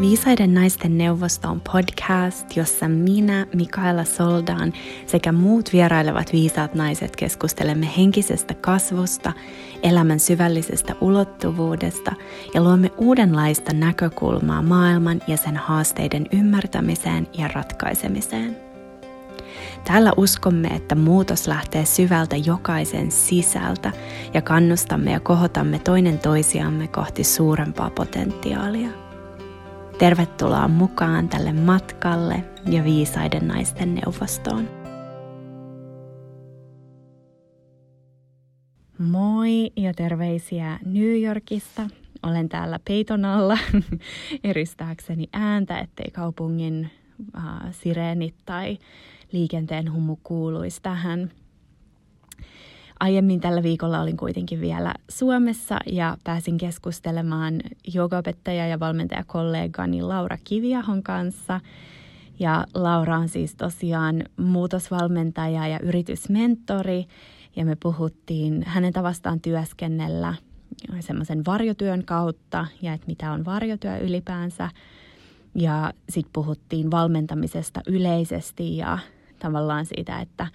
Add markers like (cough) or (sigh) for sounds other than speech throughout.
Viisaiden naisten neuvosto on podcast, jossa minä, Mikaela Soldan sekä muut vierailevat viisaat naiset keskustelemme henkisestä kasvusta, elämän syvällisestä ulottuvuudesta ja luomme uudenlaista näkökulmaa maailman ja sen haasteiden ymmärtämiseen ja ratkaisemiseen. Täällä uskomme, että muutos lähtee syvältä jokaisen sisältä ja kannustamme ja kohotamme toinen toisiamme kohti suurempaa potentiaalia. Tervetuloa mukaan tälle matkalle ja viisaiden naisten neuvostoon. Moi ja terveisiä New Yorkista. Olen täällä peiton alla (laughs) eristääkseni ääntä, ettei kaupungin äh, sireenit tai liikenteen humu kuuluisi tähän Aiemmin tällä viikolla olin kuitenkin vielä Suomessa ja pääsin keskustelemaan jogaopettaja ja valmentajakollegani Laura Kiviahon kanssa. Ja Laura on siis tosiaan muutosvalmentaja ja yritysmentori ja me puhuttiin hänen tavastaan työskennellä semmoisen varjotyön kautta ja että mitä on varjotyö ylipäänsä. Ja sitten puhuttiin valmentamisesta yleisesti ja tavallaan siitä, että,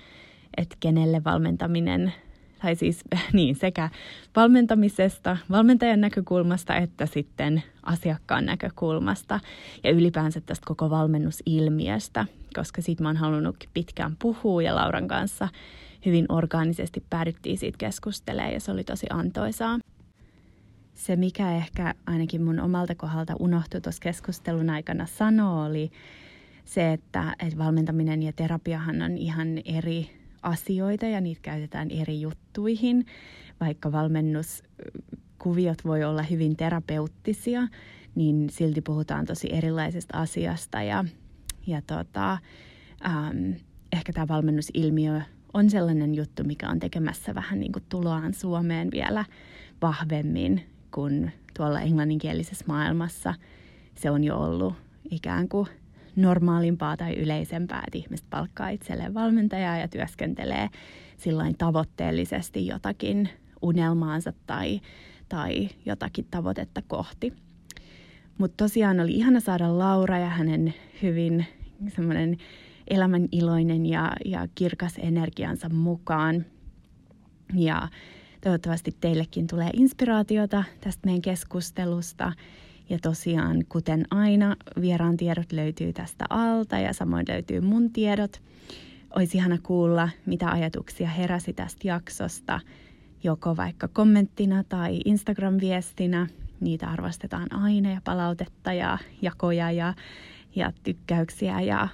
että kenelle valmentaminen tai siis (laughs) niin, sekä valmentamisesta, valmentajan näkökulmasta että sitten asiakkaan näkökulmasta ja ylipäänsä tästä koko valmennusilmiöstä, koska siitä mä oon halunnut pitkään puhua ja Lauran kanssa hyvin orgaanisesti päädyttiin siitä keskustelemaan ja se oli tosi antoisaa. Se, mikä ehkä ainakin mun omalta kohdalta unohtui tuossa keskustelun aikana sanoa, oli se, että, että valmentaminen ja terapiahan on ihan eri asioita ja niitä käytetään eri juttuihin, vaikka valmennuskuviot voi olla hyvin terapeuttisia, niin silti puhutaan tosi erilaisesta asiasta. Ja, ja tota, ähm, ehkä tämä valmennusilmiö on sellainen juttu, mikä on tekemässä vähän niin kuin tuloaan Suomeen vielä vahvemmin kuin tuolla englanninkielisessä maailmassa. Se on jo ollut ikään kuin normaalimpaa tai yleisempää, että ihmiset palkkaa itselleen valmentajaa ja työskentelee sillain tavoitteellisesti jotakin unelmaansa tai, tai jotakin tavoitetta kohti. Mutta tosiaan oli ihana saada Laura ja hänen hyvin semmoinen elämän iloinen ja, ja kirkas energiansa mukaan. Ja toivottavasti teillekin tulee inspiraatiota tästä meidän keskustelusta. Ja tosiaan, kuten aina, vieraan tiedot löytyy tästä alta ja samoin löytyy mun tiedot. Olisi ihana kuulla, mitä ajatuksia heräsi tästä jaksosta, joko vaikka kommenttina tai Instagram-viestinä. Niitä arvostetaan aina ja palautetta ja jakoja ja, ja tykkäyksiä ja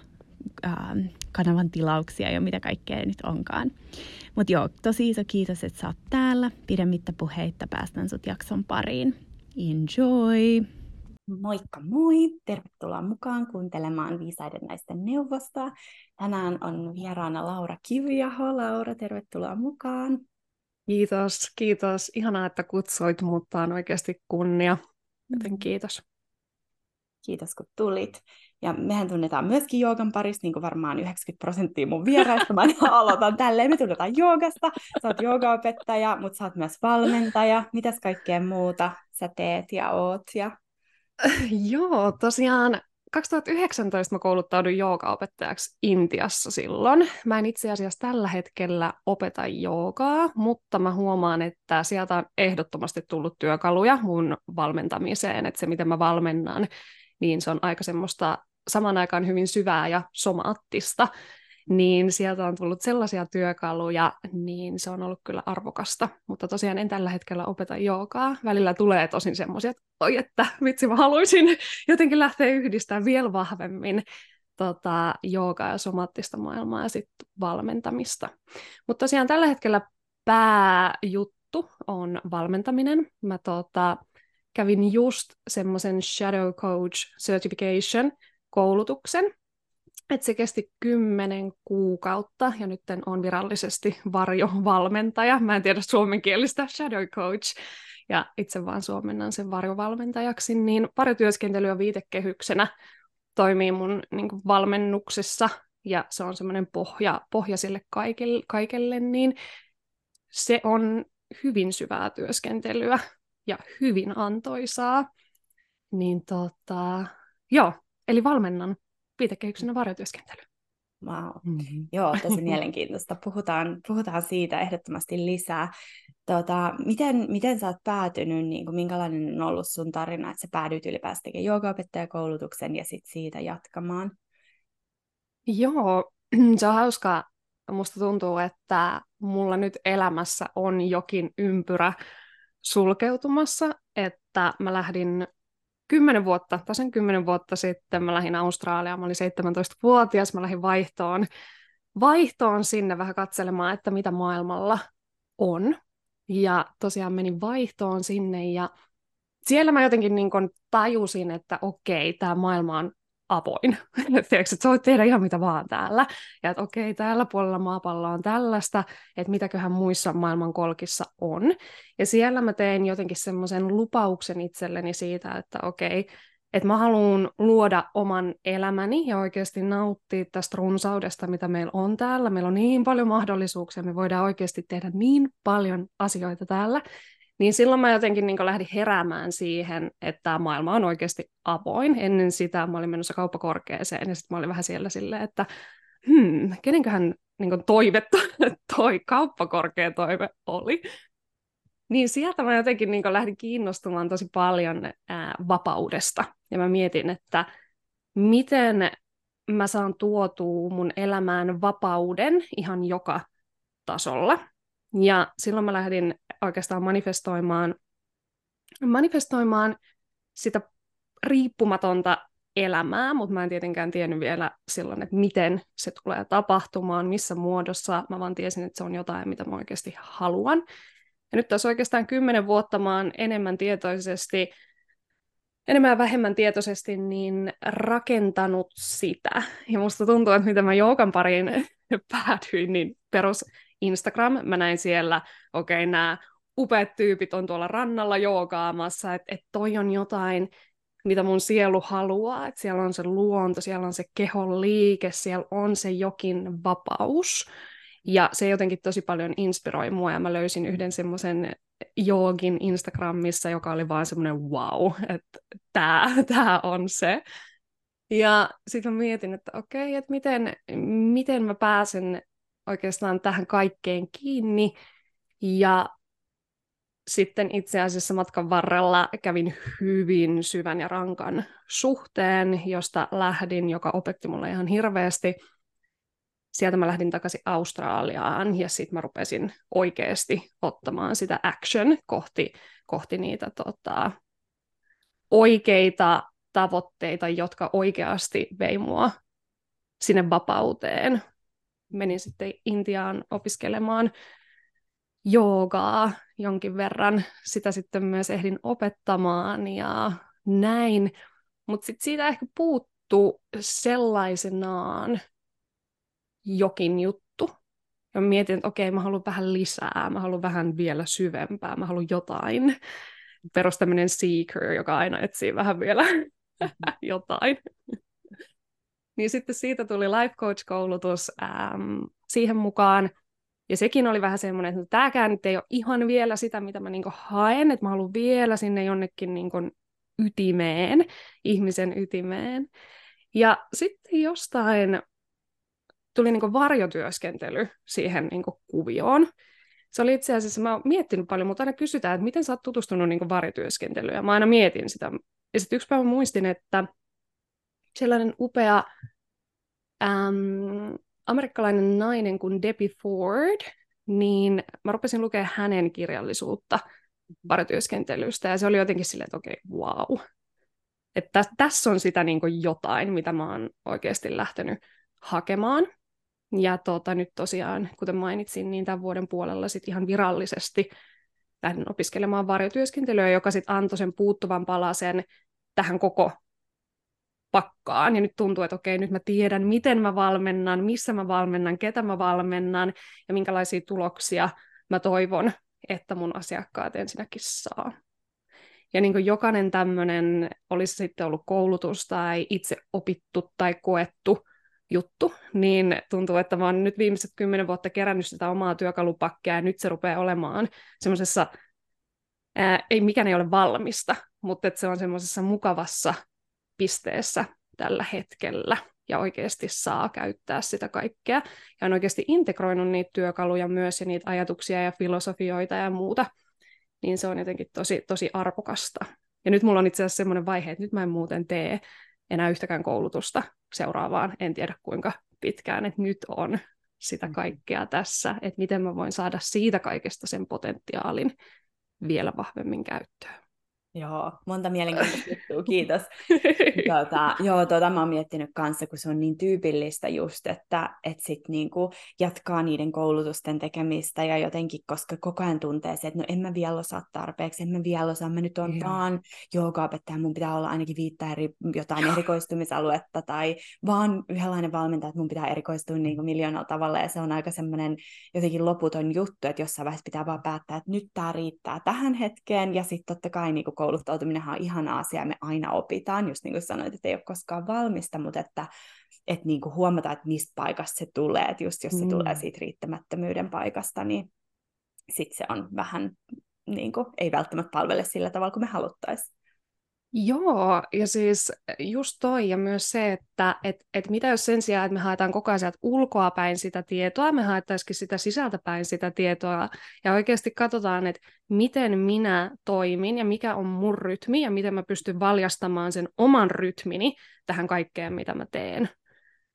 ää, kanavan tilauksia ja mitä kaikkea nyt onkaan. Mutta joo, tosi iso kiitos, että sä oot täällä. Pidemmittä puheitta päästän sut jakson pariin. Enjoy! Moikka moi! Tervetuloa mukaan kuuntelemaan Viisaiden naisten neuvostoa. Tänään on vieraana Laura Kiviaho. Laura, tervetuloa mukaan. Kiitos, kiitos. Ihanaa, että kutsuit, mutta on oikeasti kunnia. Joten mm. kiitos. Kiitos, kun tulit. Ja mehän tunnetaan myöskin joogan parissa, niin kuin varmaan 90 prosenttia mun vieraista. Mä (laughs) aloitan tälleen. Me tunnetaan joogasta. Sä oot joogaopettaja, mutta sä oot myös valmentaja. Mitäs kaikkea muuta sä teet ja oot? Ja (laughs) Joo, tosiaan 2019 mä kouluttauduin joogaopettajaksi Intiassa silloin. Mä en itse asiassa tällä hetkellä opeta joogaa, mutta mä huomaan, että sieltä on ehdottomasti tullut työkaluja mun valmentamiseen, että se miten mä valmennan, niin se on aika semmoista saman aikaan hyvin syvää ja somaattista niin sieltä on tullut sellaisia työkaluja, niin se on ollut kyllä arvokasta. Mutta tosiaan en tällä hetkellä opeta joogaa. Välillä tulee tosin semmoisia, että oi että vitsi mä haluaisin (laughs) jotenkin lähteä yhdistämään vielä vahvemmin tota, joogaa ja somaattista maailmaa ja sitten valmentamista. Mutta tosiaan tällä hetkellä pääjuttu on valmentaminen. Mä tota, kävin just semmoisen Shadow Coach Certification koulutuksen, et se kesti kymmenen kuukautta ja nyt on virallisesti varjovalmentaja. Mä en tiedä suomenkielistä shadow coach ja itse vaan suomennan sen varjovalmentajaksi, niin varjotyöskentely viitekehyksenä toimii mun niin kuin, valmennuksessa ja se on semmoinen pohja, pohja sille kaikille, kaikelle, niin se on hyvin syvää työskentelyä ja hyvin antoisaa. Niin tota, joo, eli valmennan viitekehyksenä varjotyöskentely. Wow. Mm-hmm. Joo, tosi (laughs) mielenkiintoista. Puhutaan, puhutaan siitä ehdottomasti lisää. Tota, miten, miten sä oot päätynyt, niin kuin, minkälainen on ollut sun tarina, että sä päädyit ylipäänsä tekemään joogaopettajakoulutuksen ja sit siitä jatkamaan? Joo, (clears throat) se on hauskaa. Musta tuntuu, että mulla nyt elämässä on jokin ympyrä sulkeutumassa, että mä lähdin kymmenen vuotta, tasan kymmenen vuotta sitten mä lähdin Australiaan, mä olin 17-vuotias, mä lähdin vaihtoon, vaihtoon sinne vähän katselemaan, että mitä maailmalla on. Ja tosiaan menin vaihtoon sinne ja siellä mä jotenkin niin tajusin, että okei, tämä maailma on avoin. (laughs) Tiedätkö, että sä voit tehdä ihan mitä vaan täällä. Ja että okei, täällä puolella maapalloa on tällaista, että mitäköhän muissa maailman kolkissa on. Ja siellä mä tein jotenkin semmoisen lupauksen itselleni siitä, että okei, että mä haluan luoda oman elämäni ja oikeasti nauttia tästä runsaudesta, mitä meillä on täällä. Meillä on niin paljon mahdollisuuksia, me voidaan oikeasti tehdä niin paljon asioita täällä, niin silloin mä jotenkin niin lähdin heräämään siihen, että tämä maailma on oikeasti avoin. Ennen sitä mä olin menossa kauppakorkeeseen ja sitten mä olin vähän siellä silleen, että hmm, kenenköhän niin toivetta toi kauppakorkea toive oli. Niin sieltä mä jotenkin niin lähdin kiinnostumaan tosi paljon ää, vapaudesta. Ja mä mietin, että miten mä saan tuotua mun elämään vapauden ihan joka tasolla. Ja silloin mä lähdin oikeastaan manifestoimaan, manifestoimaan sitä riippumatonta elämää, mutta mä en tietenkään tiennyt vielä silloin, että miten se tulee tapahtumaan, missä muodossa. Mä vaan tiesin, että se on jotain, mitä mä oikeasti haluan. Ja nyt tässä oikeastaan kymmenen vuotta mä oon enemmän tietoisesti, enemmän ja vähemmän tietoisesti, niin rakentanut sitä. Ja musta tuntuu, että mitä mä joukan pariin (laughs) päädyin, niin perus Instagram, mä näin siellä, okei, okay, nämä upeat tyypit on tuolla rannalla joogaamassa, että et toi on jotain, mitä mun sielu haluaa, että siellä on se luonto, siellä on se kehon liike, siellä on se jokin vapaus. Ja se jotenkin tosi paljon inspiroi mua, ja mä löysin yhden semmoisen joogin Instagramissa, joka oli vaan semmoinen wow, että tämä tää on se. Ja sitten mä mietin, että okei, että miten, miten mä pääsen oikeastaan tähän kaikkeen kiinni. Ja sitten itse asiassa matkan varrella kävin hyvin syvän ja rankan suhteen, josta lähdin, joka opetti mulle ihan hirveästi. Sieltä mä lähdin takaisin Australiaan ja sitten mä rupesin oikeasti ottamaan sitä action kohti, kohti niitä tota, oikeita tavoitteita, jotka oikeasti vei mua sinne vapauteen menin sitten Intiaan opiskelemaan joogaa jonkin verran. Sitä sitten myös ehdin opettamaan ja näin. Mutta sitten siitä ehkä puuttuu sellaisenaan jokin juttu. Ja mietin, että okei, mä haluan vähän lisää, mä haluan vähän vielä syvempää, mä haluan jotain. Perus seeker, joka aina etsii vähän vielä (laughs) jotain. Niin sitten siitä tuli life coach-koulutus ähm, siihen mukaan. Ja sekin oli vähän semmoinen, että no, tämäkään nyt ei ole ihan vielä sitä, mitä mä niinku haen, että mä haluan vielä sinne jonnekin niinku ytimeen, ihmisen ytimeen. Ja sitten jostain tuli niinku varjotyöskentely siihen niinku kuvioon. Se oli itse asiassa, mä oon miettinyt paljon, mutta aina kysytään, että miten sä oot tutustunut niinku varjotyöskentelyyn, ja mä aina mietin sitä. Ja sitten yksi päivä muistin, että sellainen upea äm, amerikkalainen nainen kuin Debbie Ford, niin mä rupesin lukea hänen kirjallisuutta paratyöskentelystä, ja se oli jotenkin silleen, että okei, okay, wow. Että tässä on sitä niin jotain, mitä mä oon oikeasti lähtenyt hakemaan. Ja tota, nyt tosiaan, kuten mainitsin, niin tämän vuoden puolella sit ihan virallisesti lähdin opiskelemaan varjotyöskentelyä, joka sitten antoi sen puuttuvan palasen tähän koko pakkaan. Ja nyt tuntuu, että okei, nyt mä tiedän, miten mä valmennan, missä mä valmennan, ketä mä valmennan ja minkälaisia tuloksia mä toivon, että mun asiakkaat ensinnäkin saa. Ja niin jokainen tämmöinen, olisi sitten ollut koulutus tai itse opittu tai koettu juttu, niin tuntuu, että mä oon nyt viimeiset kymmenen vuotta kerännyt sitä omaa työkalupakkia ja nyt se rupeaa olemaan semmoisessa, ei mikään ei ole valmista, mutta että se on semmoisessa mukavassa pisteessä tällä hetkellä ja oikeasti saa käyttää sitä kaikkea. Ja on oikeasti integroinut niitä työkaluja myös ja niitä ajatuksia ja filosofioita ja muuta. Niin se on jotenkin tosi, tosi arvokasta. Ja nyt mulla on itse asiassa semmoinen vaihe, että nyt mä en muuten tee enää yhtäkään koulutusta seuraavaan, en tiedä kuinka pitkään, että nyt on sitä mm. kaikkea tässä, että miten mä voin saada siitä kaikesta sen potentiaalin vielä vahvemmin käyttöön. Joo, monta mielenkiintoista juttua, (laughs) kiitos. Tuota, joo, tuota mä oon miettinyt kanssa, kun se on niin tyypillistä just, että et sit niinku jatkaa niiden koulutusten tekemistä ja jotenkin, koska koko ajan tuntee se, että no en mä vielä osaa tarpeeksi, en mä vielä osaa, mä nyt on vaan joogaopettaja, mun pitää olla ainakin viittä eri jotain erikoistumisaluetta tai vaan yhdenlainen valmentaja, että mun pitää erikoistua niinku miljoonalla tavalla ja se on aika semmoinen jotenkin loputon juttu, että jossain vaiheessa pitää vaan päättää, että nyt tämä riittää tähän hetkeen ja sitten totta kai niinku kouluttautuminen on ihana asia, me aina opitaan, just niin kuin sanoit, että ei ole koskaan valmista, mutta että, että niin kuin huomata, että mistä paikasta se tulee, että just jos se mm. tulee siitä riittämättömyyden paikasta, niin sitten se on vähän, niin kuin, ei välttämättä palvele sillä tavalla kuin me haluttaisiin. Joo, ja siis just toi ja myös se, että et, et mitä jos sen sijaan, että me haetaan koko ajan ulkoa päin sitä tietoa, me haettaisikin sitä sisältä päin sitä tietoa ja oikeasti katsotaan, että miten minä toimin ja mikä on mun rytmi ja miten mä pystyn valjastamaan sen oman rytmini tähän kaikkeen, mitä mä teen.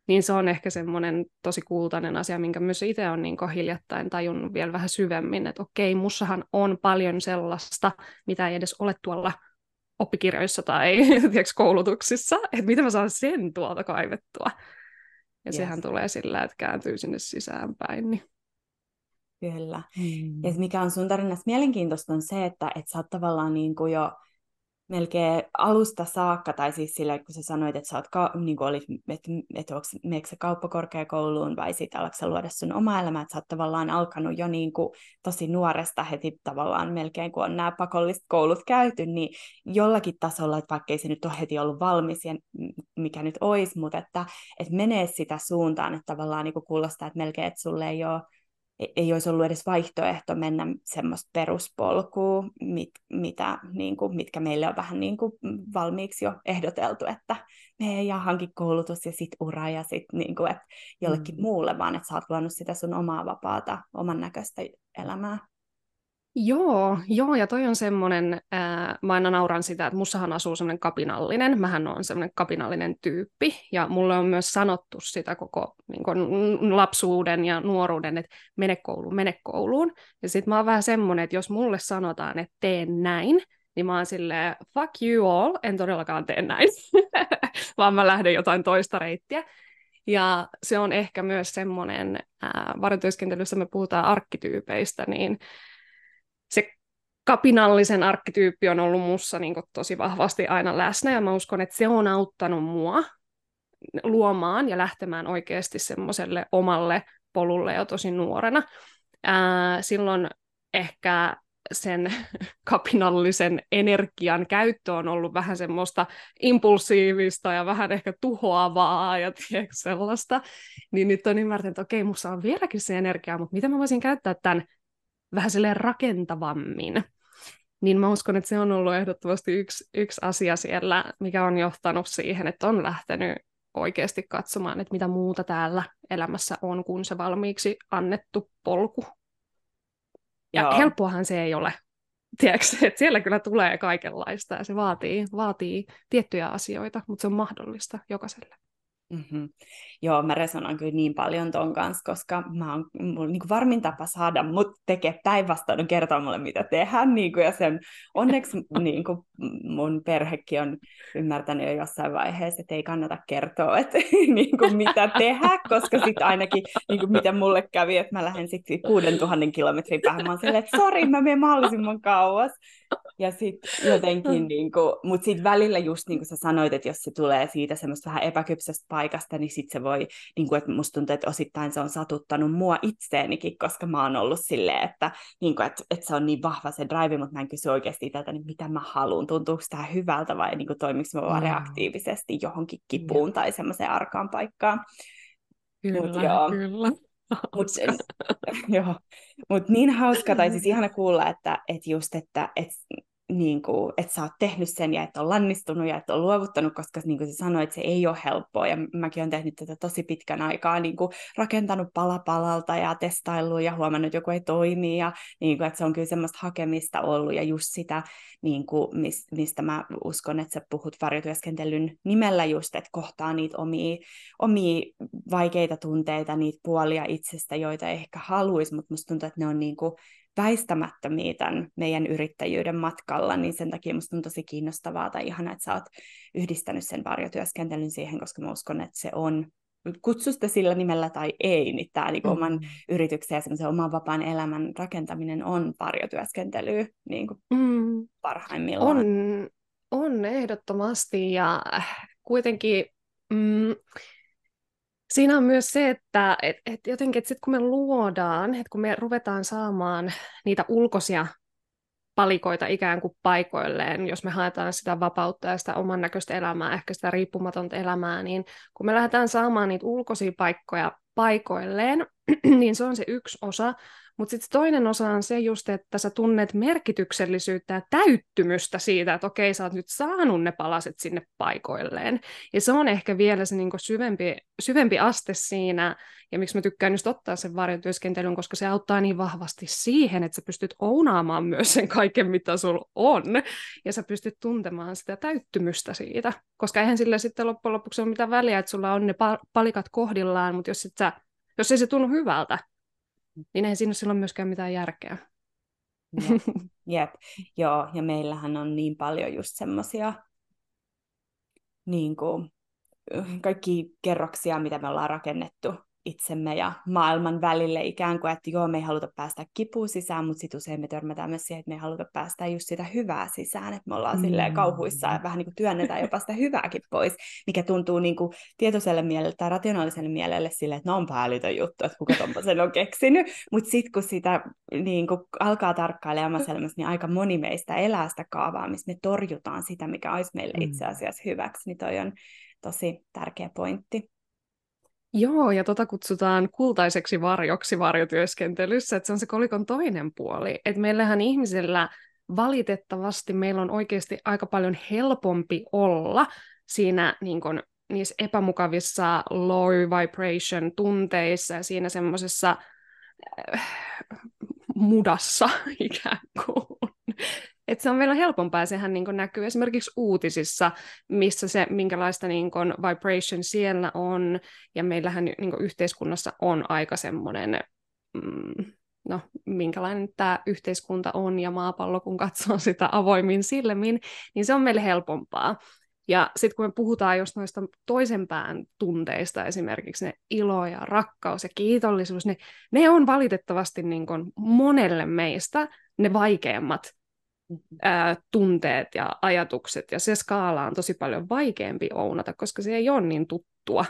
Niin se on ehkä semmoinen tosi kultainen asia, minkä myös itse on niin hiljattain tajunnut vielä vähän syvemmin, että okei, mussahan on paljon sellaista, mitä ei edes ole tuolla oppikirjoissa tai (laughs) tiiäks, koulutuksissa, että miten mä saan sen tuolta kaivettua. Ja yes. sehän tulee sillä, että kääntyy sinne sisäänpäin. Niin. Kyllä. Mm. Ja mikä on sun tarinassa mielenkiintoista on se, että, että sä oot tavallaan niin kuin jo melkein alusta saakka, tai siis sillä, kun sä sanoit, että sä oot, ka- niin kuin olit, että, että onko, meneekö se kauppakorkeakouluun vai sitten alatko sä luoda sun oma elämä, että sä oot tavallaan alkanut jo niin kuin tosi nuoresta heti tavallaan melkein, kun on nämä pakolliset koulut käyty, niin jollakin tasolla, että vaikka ei se nyt ole heti ollut valmis, ja mikä nyt olisi, mutta että, että menee sitä suuntaan, että tavallaan niin kuin kuulostaa, että melkein, että sulle ei ole ei olisi ollut edes vaihtoehto mennä semmoista peruspolkua, mit, mitä, niin kuin, mitkä meille on vähän niin kuin valmiiksi jo ehdoteltu, että me ja hanki koulutus ja sit ura ja sit niin kuin, että jollekin mm. muulle, vaan että sä oot luonut sitä sun omaa vapaata, oman näköistä elämää. Joo, joo, ja toi on semmoinen, ää, mä aina nauran sitä, että mussahan asuu semmoinen kapinallinen, mähän on semmoinen kapinallinen tyyppi, ja mulle on myös sanottu sitä koko niin kun, lapsuuden ja nuoruuden, että mene kouluun, mene kouluun, ja sit mä oon vähän semmoinen, että jos mulle sanotaan, että teen näin, niin mä oon silleen, fuck you all, en todellakaan tee näin, (laughs) vaan mä lähden jotain toista reittiä, ja se on ehkä myös semmoinen, ää, varjotyöskentelyssä me puhutaan arkkityypeistä, niin se kapinallisen arkkityyppi on ollut mussa niin tosi vahvasti aina läsnä, ja mä uskon, että se on auttanut mua luomaan ja lähtemään oikeasti semmoiselle omalle polulle jo tosi nuorena. Ää, silloin ehkä sen (laughs) kapinallisen energian käyttö on ollut vähän semmoista impulsiivista ja vähän ehkä tuhoavaa ja tiedätkö, sellaista, niin nyt on ymmärtänyt, että okei, musta on vieläkin se energia, mutta miten mä voisin käyttää tämän vähän silleen rakentavammin. Niin mä uskon, että se on ollut ehdottomasti yksi, yksi asia siellä, mikä on johtanut siihen, että on lähtenyt oikeasti katsomaan, että mitä muuta täällä elämässä on kuin se valmiiksi annettu polku. Ja Joo. helppoahan se ei ole. Tiedätkö, että siellä kyllä tulee kaikenlaista ja se vaatii, vaatii tiettyjä asioita, mutta se on mahdollista jokaiselle. Mm-hmm. Joo, mä resonoin kyllä niin paljon ton kanssa, koska mä oon, mulla niin varmin tapa saada mut tekee päinvastoin kertoa mulle, mitä tehdään. Niin kuin, ja sen, onneksi (laughs) niin kuin, mun perhekin on ymmärtänyt jo jossain vaiheessa, että ei kannata kertoa, että (laughs) niin kuin, mitä tehdä, koska sitten ainakin, niin kuin, mitä mulle kävi, että mä lähden sitten 6000 kilometrin päähän, mä oon silleen, että sori, mä menen mahdollisimman kauas. Ja sitten jotenkin, niin kuin, mutta sitten välillä just niin kuin sä sanoit, että jos se tulee siitä semmoista vähän epäkypsästä paikasta, niin sitten se voi, niin kuin, että musta tuntuu, että osittain se on satuttanut mua itseenikin, koska mä oon ollut silleen, että, niin kuin, että, että se on niin vahva se drive, mutta mä en kysy oikeasti tätä, niin mitä mä haluan, tuntuuko tämä hyvältä vai niin kuin, toimiko mä vaan mm. reaktiivisesti johonkin kipuun mm. tai semmoiseen arkaan paikkaan. Kyllä, Mut joo. kyllä. Mutta joo. Mut niin hauska, tai (laughs) siis ihana kuulla, että, että just, että, että niin kuin, että sä oot tehnyt sen ja että on lannistunut ja että on luovuttanut, koska niin kuin sä sanoit, se ei ole helppoa. Ja mäkin olen tehnyt tätä tosi pitkän aikaa, niin kuin rakentanut pala palalta ja testaillut ja huomannut, että joku ei toimi. Ja niin kuin, että se on kyllä semmoista hakemista ollut ja just sitä, niin kuin, mistä mä uskon, että sä puhut varjotyöskentelyn nimellä just, että kohtaa niitä omia, omia vaikeita tunteita, niitä puolia itsestä, joita ehkä haluaisi, mutta musta tuntuu, että ne on niin kuin väistämättömiä tämän meidän yrittäjyyden matkalla, niin sen takia musta on tosi kiinnostavaa tai ihana, että sä oot yhdistänyt sen varjotyöskentelyn siihen, koska mä uskon, että se on kutsusta sillä nimellä tai ei, niin tämä niin mm. oman yrityksen ja semmoisen oman vapaan elämän rakentaminen on varjotyöskentelyä niin kuin mm. parhaimmillaan. On, on ehdottomasti ja kuitenkin mm, Siinä on myös se, että et, et jotenkin, että sit kun me luodaan, että kun me ruvetaan saamaan niitä ulkoisia palikoita ikään kuin paikoilleen, jos me haetaan sitä vapautta ja sitä oman näköistä elämää, ehkä sitä riippumatonta elämää, niin kun me lähdetään saamaan niitä ulkoisia paikkoja paikoilleen, (clears throat) niin se on se yksi osa, mutta sitten toinen osa on se just, että sä tunnet merkityksellisyyttä ja täyttymystä siitä, että okei, sä oot nyt saanut ne palaset sinne paikoilleen. Ja se on ehkä vielä se niinku syvempi, syvempi aste siinä, ja miksi mä tykkään just ottaa sen varjotyöskentelyn, koska se auttaa niin vahvasti siihen, että sä pystyt ounaamaan myös sen kaiken, mitä sulla on, ja sä pystyt tuntemaan sitä täyttymystä siitä. Koska eihän sillä sitten loppujen lopuksi ole mitään väliä, että sulla on ne palikat kohdillaan, mutta jos, sä, jos ei se tunnu hyvältä, niin ei siinä ole silloin myöskään mitään järkeä. Jep, Jep. joo, ja meillähän on niin paljon just semmoisia niin kuin, kaikki kerroksia, mitä me ollaan rakennettu itsemme ja maailman välille ikään kuin, että joo, me ei haluta päästä kipuun sisään, mutta sitten usein me törmätään myös siihen, että me ei haluta päästä just sitä hyvää sisään, että me ollaan mm. silleen kauhuissa ja vähän niin kuin työnnetään jopa sitä hyvääkin pois, mikä tuntuu niin kuin tietoiselle mielelle tai rationaaliselle mielelle silleen, että no onpa älytön juttu, että kuka tompa sen on keksinyt, mutta sitten kun sitä niin kuin alkaa tarkkailemaan omassa elämässä, niin aika moni meistä elää sitä kaavaa, missä me torjutaan sitä, mikä olisi meille mm. itse asiassa hyväksi, niin toi on tosi tärkeä pointti. Joo, ja tota kutsutaan kultaiseksi varjoksi varjotyöskentelyssä, että se on se kolikon toinen puoli. Että meillähän ihmisillä valitettavasti meillä on oikeasti aika paljon helpompi olla siinä niin kun, niissä epämukavissa low vibration tunteissa ja siinä semmoisessa äh, mudassa (laughs) ikään kuin että se on vielä helpompaa sehän niin näkyy esimerkiksi uutisissa, missä se, minkälaista niin kuin, vibration siellä on, ja meillähän niin yhteiskunnassa on aika semmoinen, mm, no, minkälainen tämä yhteiskunta on ja maapallo, kun katsoo sitä avoimin silmin, niin se on meille helpompaa. Ja sitten kun me puhutaan just noista toisen pään tunteista, esimerkiksi ne ilo ja rakkaus ja kiitollisuus, ne, ne on valitettavasti niin kuin monelle meistä ne vaikeimmat ää, tunteet ja ajatukset, ja se skaala on tosi paljon vaikeampi ounata, koska se ei ole niin tuttua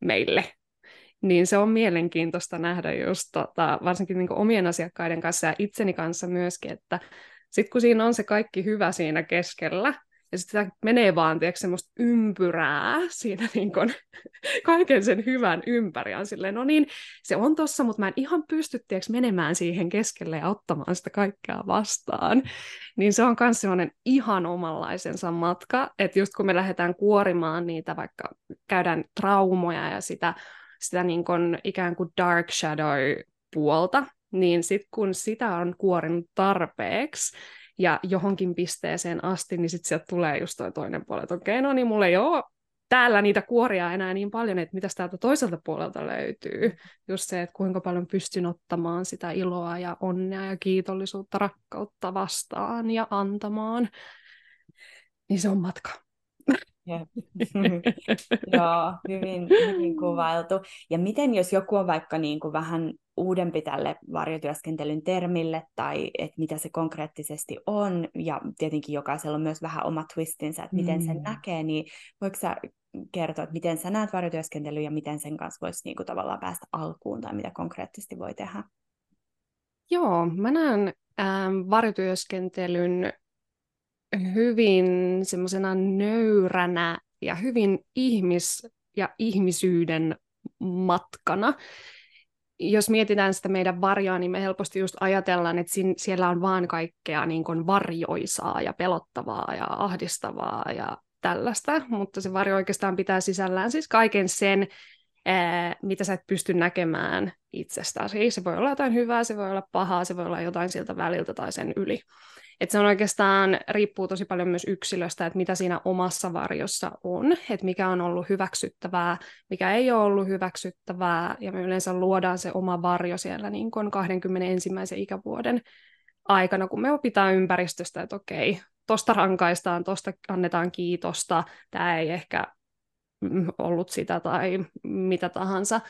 meille. Niin se on mielenkiintoista nähdä just tota, varsinkin niin omien asiakkaiden kanssa ja itseni kanssa myöskin, että sitten kun siinä on se kaikki hyvä siinä keskellä, ja sitten menee vaan, tiedätkö, semmoista ympyrää siinä niin kun, (laughs) kaiken sen hyvän ympäri. On silleen, no niin, se on tossa, mutta mä en ihan pysty, tiedätkö, menemään siihen keskelle ja ottamaan sitä kaikkea vastaan. Niin se on myös semmoinen ihan omanlaisensa matka, että just kun me lähdetään kuorimaan niitä, vaikka käydään traumoja ja sitä, sitä niin kun, ikään kuin dark shadow puolta, niin sitten kun sitä on kuorinut tarpeeksi, ja johonkin pisteeseen asti, niin sitten sieltä tulee just toi toinen puoli, että okei, okay, no niin, mulla ei ole täällä niitä kuoria enää niin paljon, että mitä täältä toiselta puolelta löytyy. Just se, että kuinka paljon pystyn ottamaan sitä iloa ja onnea ja kiitollisuutta, rakkautta vastaan ja antamaan. Niin se on matka. Jep. (laughs) (laughs) Joo, hyvin, hyvin kuvailtu. Ja miten jos joku on vaikka niin kuin vähän uudempi tälle varjotyöskentelyn termille, tai että mitä se konkreettisesti on, ja tietenkin jokaisella on myös vähän oma twistinsä, että miten mm. sen näkee, niin voiko sä kertoa, että miten sä näet varjotyöskentelyä ja miten sen kanssa voisi niin kuin tavallaan päästä alkuun, tai mitä konkreettisesti voi tehdä? Joo, mä näen ähm, varjotyöskentelyn hyvin semmoisena nöyränä ja hyvin ihmis- ja ihmisyyden matkana. jos mietitään sitä meidän varjoa, niin me helposti just ajatellaan, että siellä on vaan kaikkea niin kuin varjoisaa ja pelottavaa ja ahdistavaa ja tällaista, mutta se varjo oikeastaan pitää sisällään siis kaiken sen, mitä sä et pysty näkemään itsestäsi. Se voi olla jotain hyvää, se voi olla pahaa, se voi olla jotain siltä väliltä tai sen yli. Et se on oikeastaan, riippuu tosi paljon myös yksilöstä, että mitä siinä omassa varjossa on, että mikä on ollut hyväksyttävää, mikä ei ole ollut hyväksyttävää, ja me yleensä luodaan se oma varjo siellä niin kuin 21. ikävuoden aikana, kun me opitaan ympäristöstä, että okei, tosta rankaistaan, tosta annetaan kiitosta, tämä ei ehkä ollut sitä tai mitä tahansa,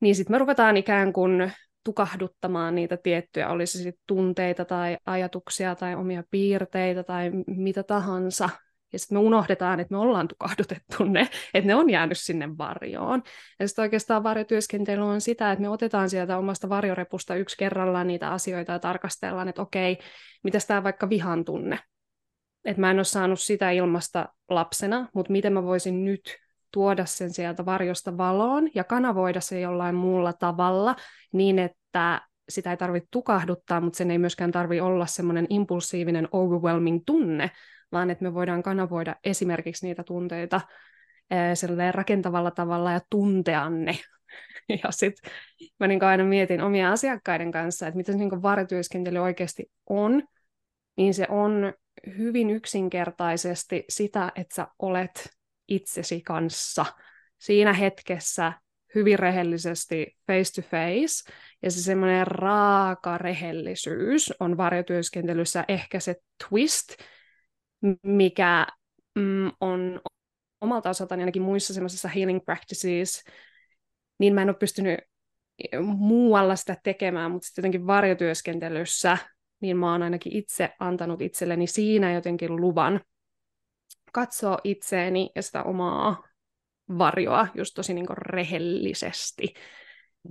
niin sitten me ruvetaan ikään kuin tukahduttamaan niitä tiettyjä, olisi sitten tunteita tai ajatuksia tai omia piirteitä tai mitä tahansa. Ja sitten me unohdetaan, että me ollaan tukahdutettu ne, että ne on jäänyt sinne varjoon. Ja sitten oikeastaan varjotyöskentely on sitä, että me otetaan sieltä omasta varjorepusta yksi kerrallaan niitä asioita ja tarkastellaan, että okei, mitä tämä vaikka vihan tunne. Että mä en ole saanut sitä ilmasta lapsena, mutta miten mä voisin nyt tuoda sen sieltä varjosta valoon ja kanavoida se jollain muulla tavalla niin, että sitä ei tarvitse tukahduttaa, mutta sen ei myöskään tarvitse olla semmoinen impulsiivinen overwhelming tunne, vaan että me voidaan kanavoida esimerkiksi niitä tunteita sellainen rakentavalla tavalla ja tuntea ne. (laughs) Ja sitten mä niin aina mietin omia asiakkaiden kanssa, että mitä se niin varjotyöskentely oikeasti on, niin se on hyvin yksinkertaisesti sitä, että sä olet itsesi kanssa siinä hetkessä hyvin rehellisesti face to face, ja se semmoinen raaka rehellisyys on varjotyöskentelyssä ehkä se twist, mikä mm, on omalta osaltani ainakin muissa semmoisissa healing practices, niin mä en ole pystynyt muualla sitä tekemään, mutta sitten jotenkin varjotyöskentelyssä, niin mä oon ainakin itse antanut itselleni siinä jotenkin luvan katsoa itseäni ja sitä omaa varjoa just tosi niin rehellisesti,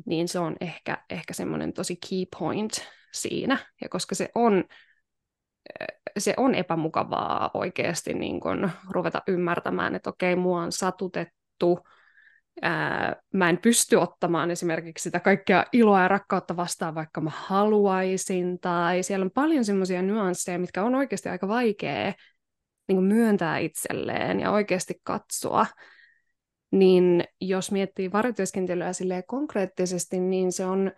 niin se on ehkä, ehkä semmoinen tosi key point siinä. Ja koska se on, se on epämukavaa oikeasti niin kun ruveta ymmärtämään, että okei, mua on satutettu, ää, mä en pysty ottamaan esimerkiksi sitä kaikkea iloa ja rakkautta vastaan, vaikka mä haluaisin, tai siellä on paljon semmoisia nyansseja, mitkä on oikeasti aika vaikea niin myöntää itselleen ja oikeasti katsoa, niin jos miettii varjotyöskentelyä konkreettisesti, niin se on,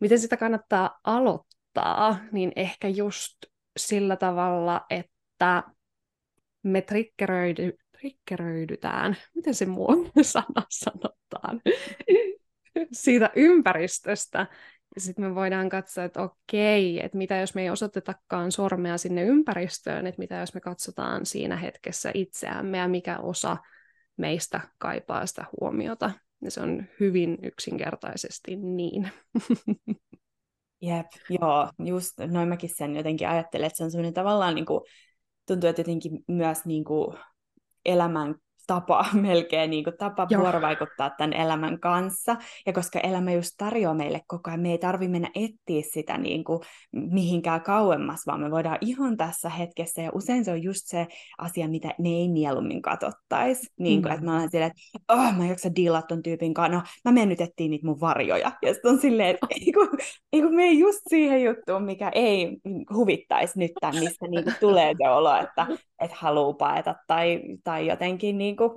miten sitä kannattaa aloittaa, niin ehkä just sillä tavalla, että me triggeröidy, triggeröidytään, miten se muu (laughs) sana sanotaan, siitä ympäristöstä, sitten me voidaan katsoa, että okei, että mitä jos me ei osoitetakaan sormea sinne ympäristöön, että mitä jos me katsotaan siinä hetkessä itseämme ja mikä osa meistä kaipaa sitä huomiota. Ja se on hyvin yksinkertaisesti niin. (laughs) Jep, joo, just noin mäkin sen jotenkin ajattelen, että se on semmoinen tavallaan niin kuin, tuntuu, että jotenkin myös niin kuin elämän tapa (laughs) melkein, niin kuin tapa Joo. vuorovaikuttaa tämän elämän kanssa. Ja koska elämä just tarjoaa meille koko ajan, me ei tarvitse mennä etsiä sitä niin kuin mihinkään kauemmas, vaan me voidaan ihan tässä hetkessä. Ja usein se on just se asia, mitä me ei mieluummin katsottaisi. Niin kuin, mm. että mä olen silleen, että oh, mä en jaksa diilaa ton tyypin kanssa. No, mä menen nyt etsiä niitä mun varjoja. Ja sitten on silleen, että (laughs) ei kun, ei kun me ei just siihen juttuun, mikä ei huvittaisi nyt tämän, mistä niin kuin tulee se olo, että että haluaa paeta tai, tai jotenkin niin kuin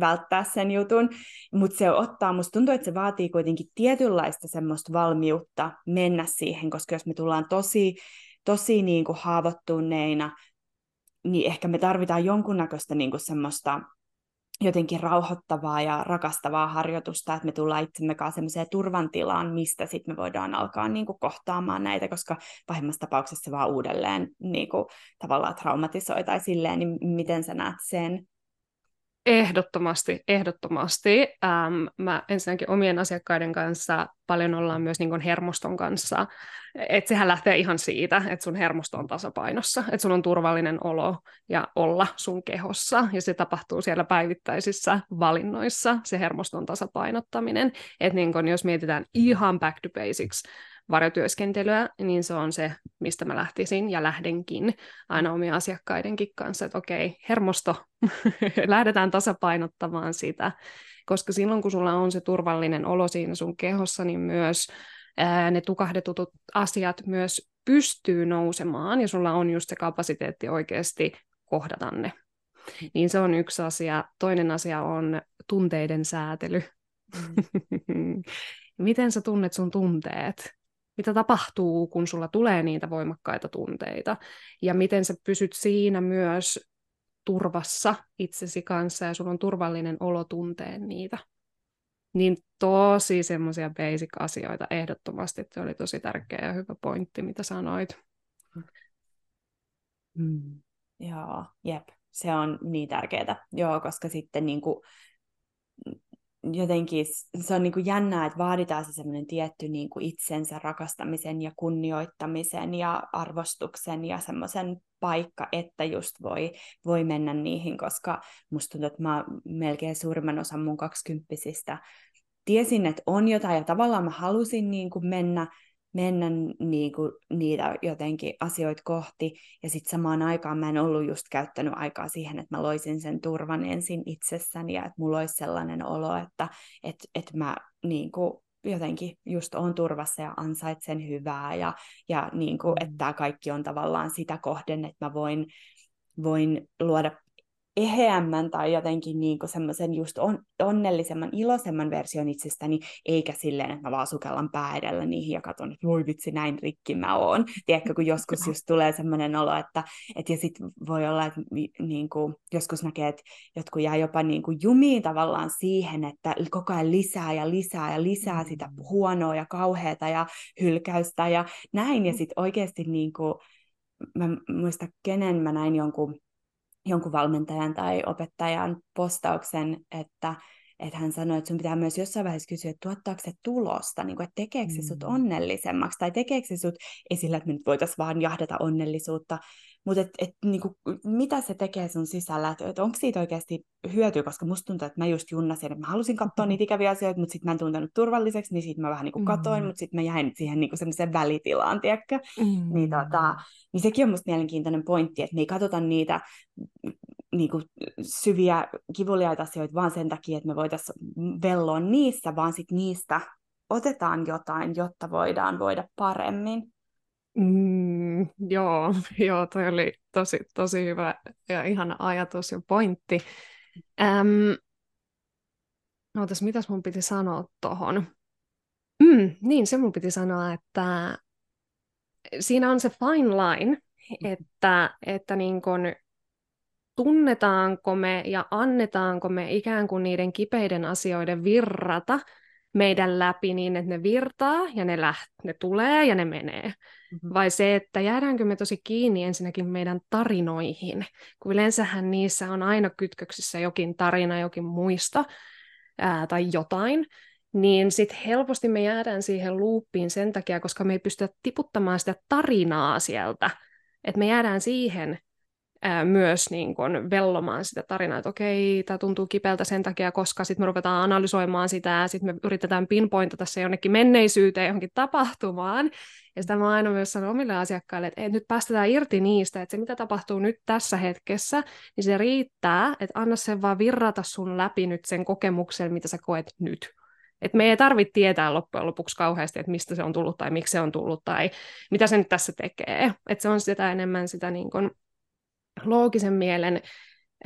välttää sen jutun. Mutta se ottaa, musta tuntuu, että se vaatii kuitenkin tietynlaista semmoista valmiutta mennä siihen, koska jos me tullaan tosi, tosi niin kuin haavoittuneina, niin ehkä me tarvitaan jonkunnäköistä niin kuin semmoista jotenkin rauhoittavaa ja rakastavaa harjoitusta, että me tullaan itsemme kanssa sellaiseen turvantilaan, mistä sitten me voidaan alkaa niin kuin, kohtaamaan näitä, koska pahimmassa tapauksessa se vaan uudelleen niin kuin, tavallaan traumatisoi tai silleen, niin miten sä näet sen? Ehdottomasti, ehdottomasti. Ähm, mä ensinnäkin omien asiakkaiden kanssa paljon ollaan myös niin hermoston kanssa. Että sehän lähtee ihan siitä, että sun hermosto on tasapainossa, että sun on turvallinen olo ja olla sun kehossa. Ja se tapahtuu siellä päivittäisissä valinnoissa, se hermoston tasapainottaminen. Että niin jos mietitään ihan back to basics, varjotyöskentelyä, niin se on se, mistä mä lähtisin ja lähdenkin aina omien asiakkaidenkin kanssa, että okei, hermosto, (laughs) lähdetään tasapainottamaan sitä, koska silloin kun sulla on se turvallinen olo siinä sun kehossa, niin myös ää, ne tukahdetut asiat myös pystyy nousemaan ja sulla on just se kapasiteetti oikeasti kohdata ne. Niin se on yksi asia. Toinen asia on tunteiden säätely. Mm. (laughs) Miten sä tunnet sun tunteet? Mitä tapahtuu, kun sulla tulee niitä voimakkaita tunteita? Ja miten sä pysyt siinä myös turvassa itsesi kanssa ja sulla on turvallinen olo tunteen niitä. Niin tosi semmoisia basic-asioita ehdottomasti. Se oli tosi tärkeä ja hyvä pointti, mitä sanoit. Mm. Joo, jep. Se on niin tärkeää. Joo, koska sitten niin kuin, jotenkin se on niin kuin jännää, että vaaditaan se semmoinen tietty niin kuin itsensä rakastamisen ja kunnioittamisen ja arvostuksen ja semmoisen paikka, että just voi, voi mennä niihin, koska musta tuntuu, että mä melkein suurimman osan mun kaksikymppisistä tiesin, että on jotain ja tavallaan mä halusin niin kuin mennä, mennä niin kuin niitä jotenkin asioita kohti. Ja sitten samaan aikaan mä en ollut just käyttänyt aikaa siihen, että mä loisin sen turvan ensin itsessäni ja että mulla olisi sellainen olo, että et, et mä niin kuin jotenkin just on turvassa ja ansaitsen hyvää ja, ja niin kuin, että tämä kaikki on tavallaan sitä kohden, että mä voin, voin luoda eheämmän tai jotenkin niin semmoisen just on, onnellisemman, iloisemman version itsestäni, eikä silleen, että mä vaan sukellan pää edellä niihin ja katson, että voi vitsi, näin rikki mä oon. Tiedätkö, kun joskus just tulee semmoinen olo, että, että ja sit voi olla, että niin kuin, joskus näkee, että jotkut jää jopa niin kuin jumiin tavallaan siihen, että koko ajan lisää ja lisää ja lisää sitä mm. huonoa ja kauheata ja hylkäystä ja näin, ja sitten oikeasti niin kuin, mä muista kenen mä näin jonkun jonkun valmentajan tai opettajan postauksen, että, että hän sanoi, että sun pitää myös jossain vaiheessa kysyä, että tuottaako se tulosta, niin kuin, että tekeekö se sut mm. onnellisemmaksi, tai tekeekö se sut esillä, että me nyt voitaisiin vaan jahdata onnellisuutta, mutta et, et, niinku, mitä se tekee sun sisällä, että et onko siitä oikeasti hyötyä, koska musta tuntuu, että mä just junnasin, että mä halusin katsoa niitä (laughs) ikäviä asioita, mutta sitten mä en tuntenut turvalliseksi, niin sitten mä vähän niinku katoin, mm. mutta sitten mä jäin siihen niinku semmoiseen välitilaan, tiedätkö? Mm. Niin, tota, niin sekin on musta mielenkiintoinen pointti, että me ei katsota niitä niinku, syviä kivuliaita asioita vaan sen takia, että me voitaisiin velloa niissä, vaan sitten niistä otetaan jotain, jotta voidaan voida paremmin. Mm, joo, (laughs) joo, toi oli tosi, tosi hyvä ja ihana ajatus ja pointti. Ähm, ootas, mitäs mun piti sanoa tohon? Mm, niin, se mun piti sanoa, että siinä on se fine line, että, että niin kun, tunnetaanko me ja annetaanko me ikään kuin niiden kipeiden asioiden virrata meidän läpi niin, että ne virtaa ja ne, läht- ne tulee ja ne menee. Mm-hmm. Vai se, että jäädäänkö me tosi kiinni ensinnäkin meidän tarinoihin, kun yleensähän niissä on aina kytköksissä jokin tarina, jokin muista ää, tai jotain, niin sitten helposti me jäädään siihen luuppiin sen takia, koska me ei pystytä tiputtamaan sitä tarinaa sieltä. Että me jäädään siihen ää, myös niin kun vellomaan sitä tarinaa, että okei, tämä tuntuu kipeältä sen takia, koska sitten me ruvetaan analysoimaan sitä, ja sitten me yritetään pinpointata se jonnekin menneisyyteen, johonkin tapahtumaan. Ja sitä mä aina myös sanon omille asiakkaille, että, että nyt päästetään irti niistä, että se mitä tapahtuu nyt tässä hetkessä, niin se riittää, että anna sen vaan virrata sun läpi nyt sen kokemuksen, mitä sä koet nyt. Et me ei tarvitse tietää loppujen lopuksi kauheasti, että mistä se on tullut tai miksi se on tullut tai mitä se nyt tässä tekee. Et se on sitä enemmän sitä niin kun loogisen mielen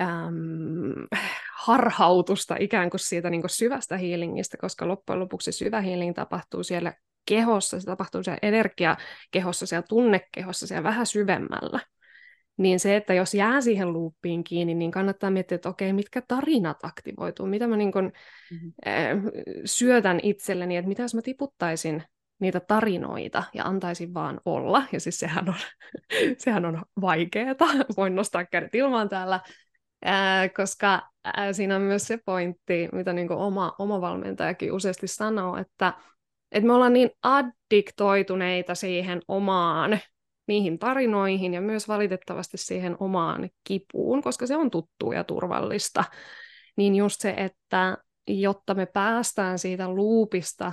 äm, harhautusta ikään kuin siitä niin kuin syvästä healingistä, koska loppujen lopuksi syvä healing tapahtuu siellä kehossa, se tapahtuu siellä energiakehossa, siellä tunnekehossa, siellä vähän syvemmällä. Niin se, että jos jää siihen luuppiin kiinni, niin kannattaa miettiä, että okei, mitkä tarinat aktivoituu, mitä mä niin kun, mm-hmm. syötän itselleni, että mitä jos mä tiputtaisin niitä tarinoita ja antaisin vaan olla. Ja siis sehän on, (laughs) sehän on vaikeeta. Voin nostaa kädet ilmaan täällä, ää, koska ää, siinä on myös se pointti, mitä niin oma, oma valmentajakin useasti sanoo, että, että me ollaan niin addiktoituneita siihen omaan niihin tarinoihin ja myös valitettavasti siihen omaan kipuun, koska se on tuttua ja turvallista. Niin just se, että jotta me päästään siitä luupista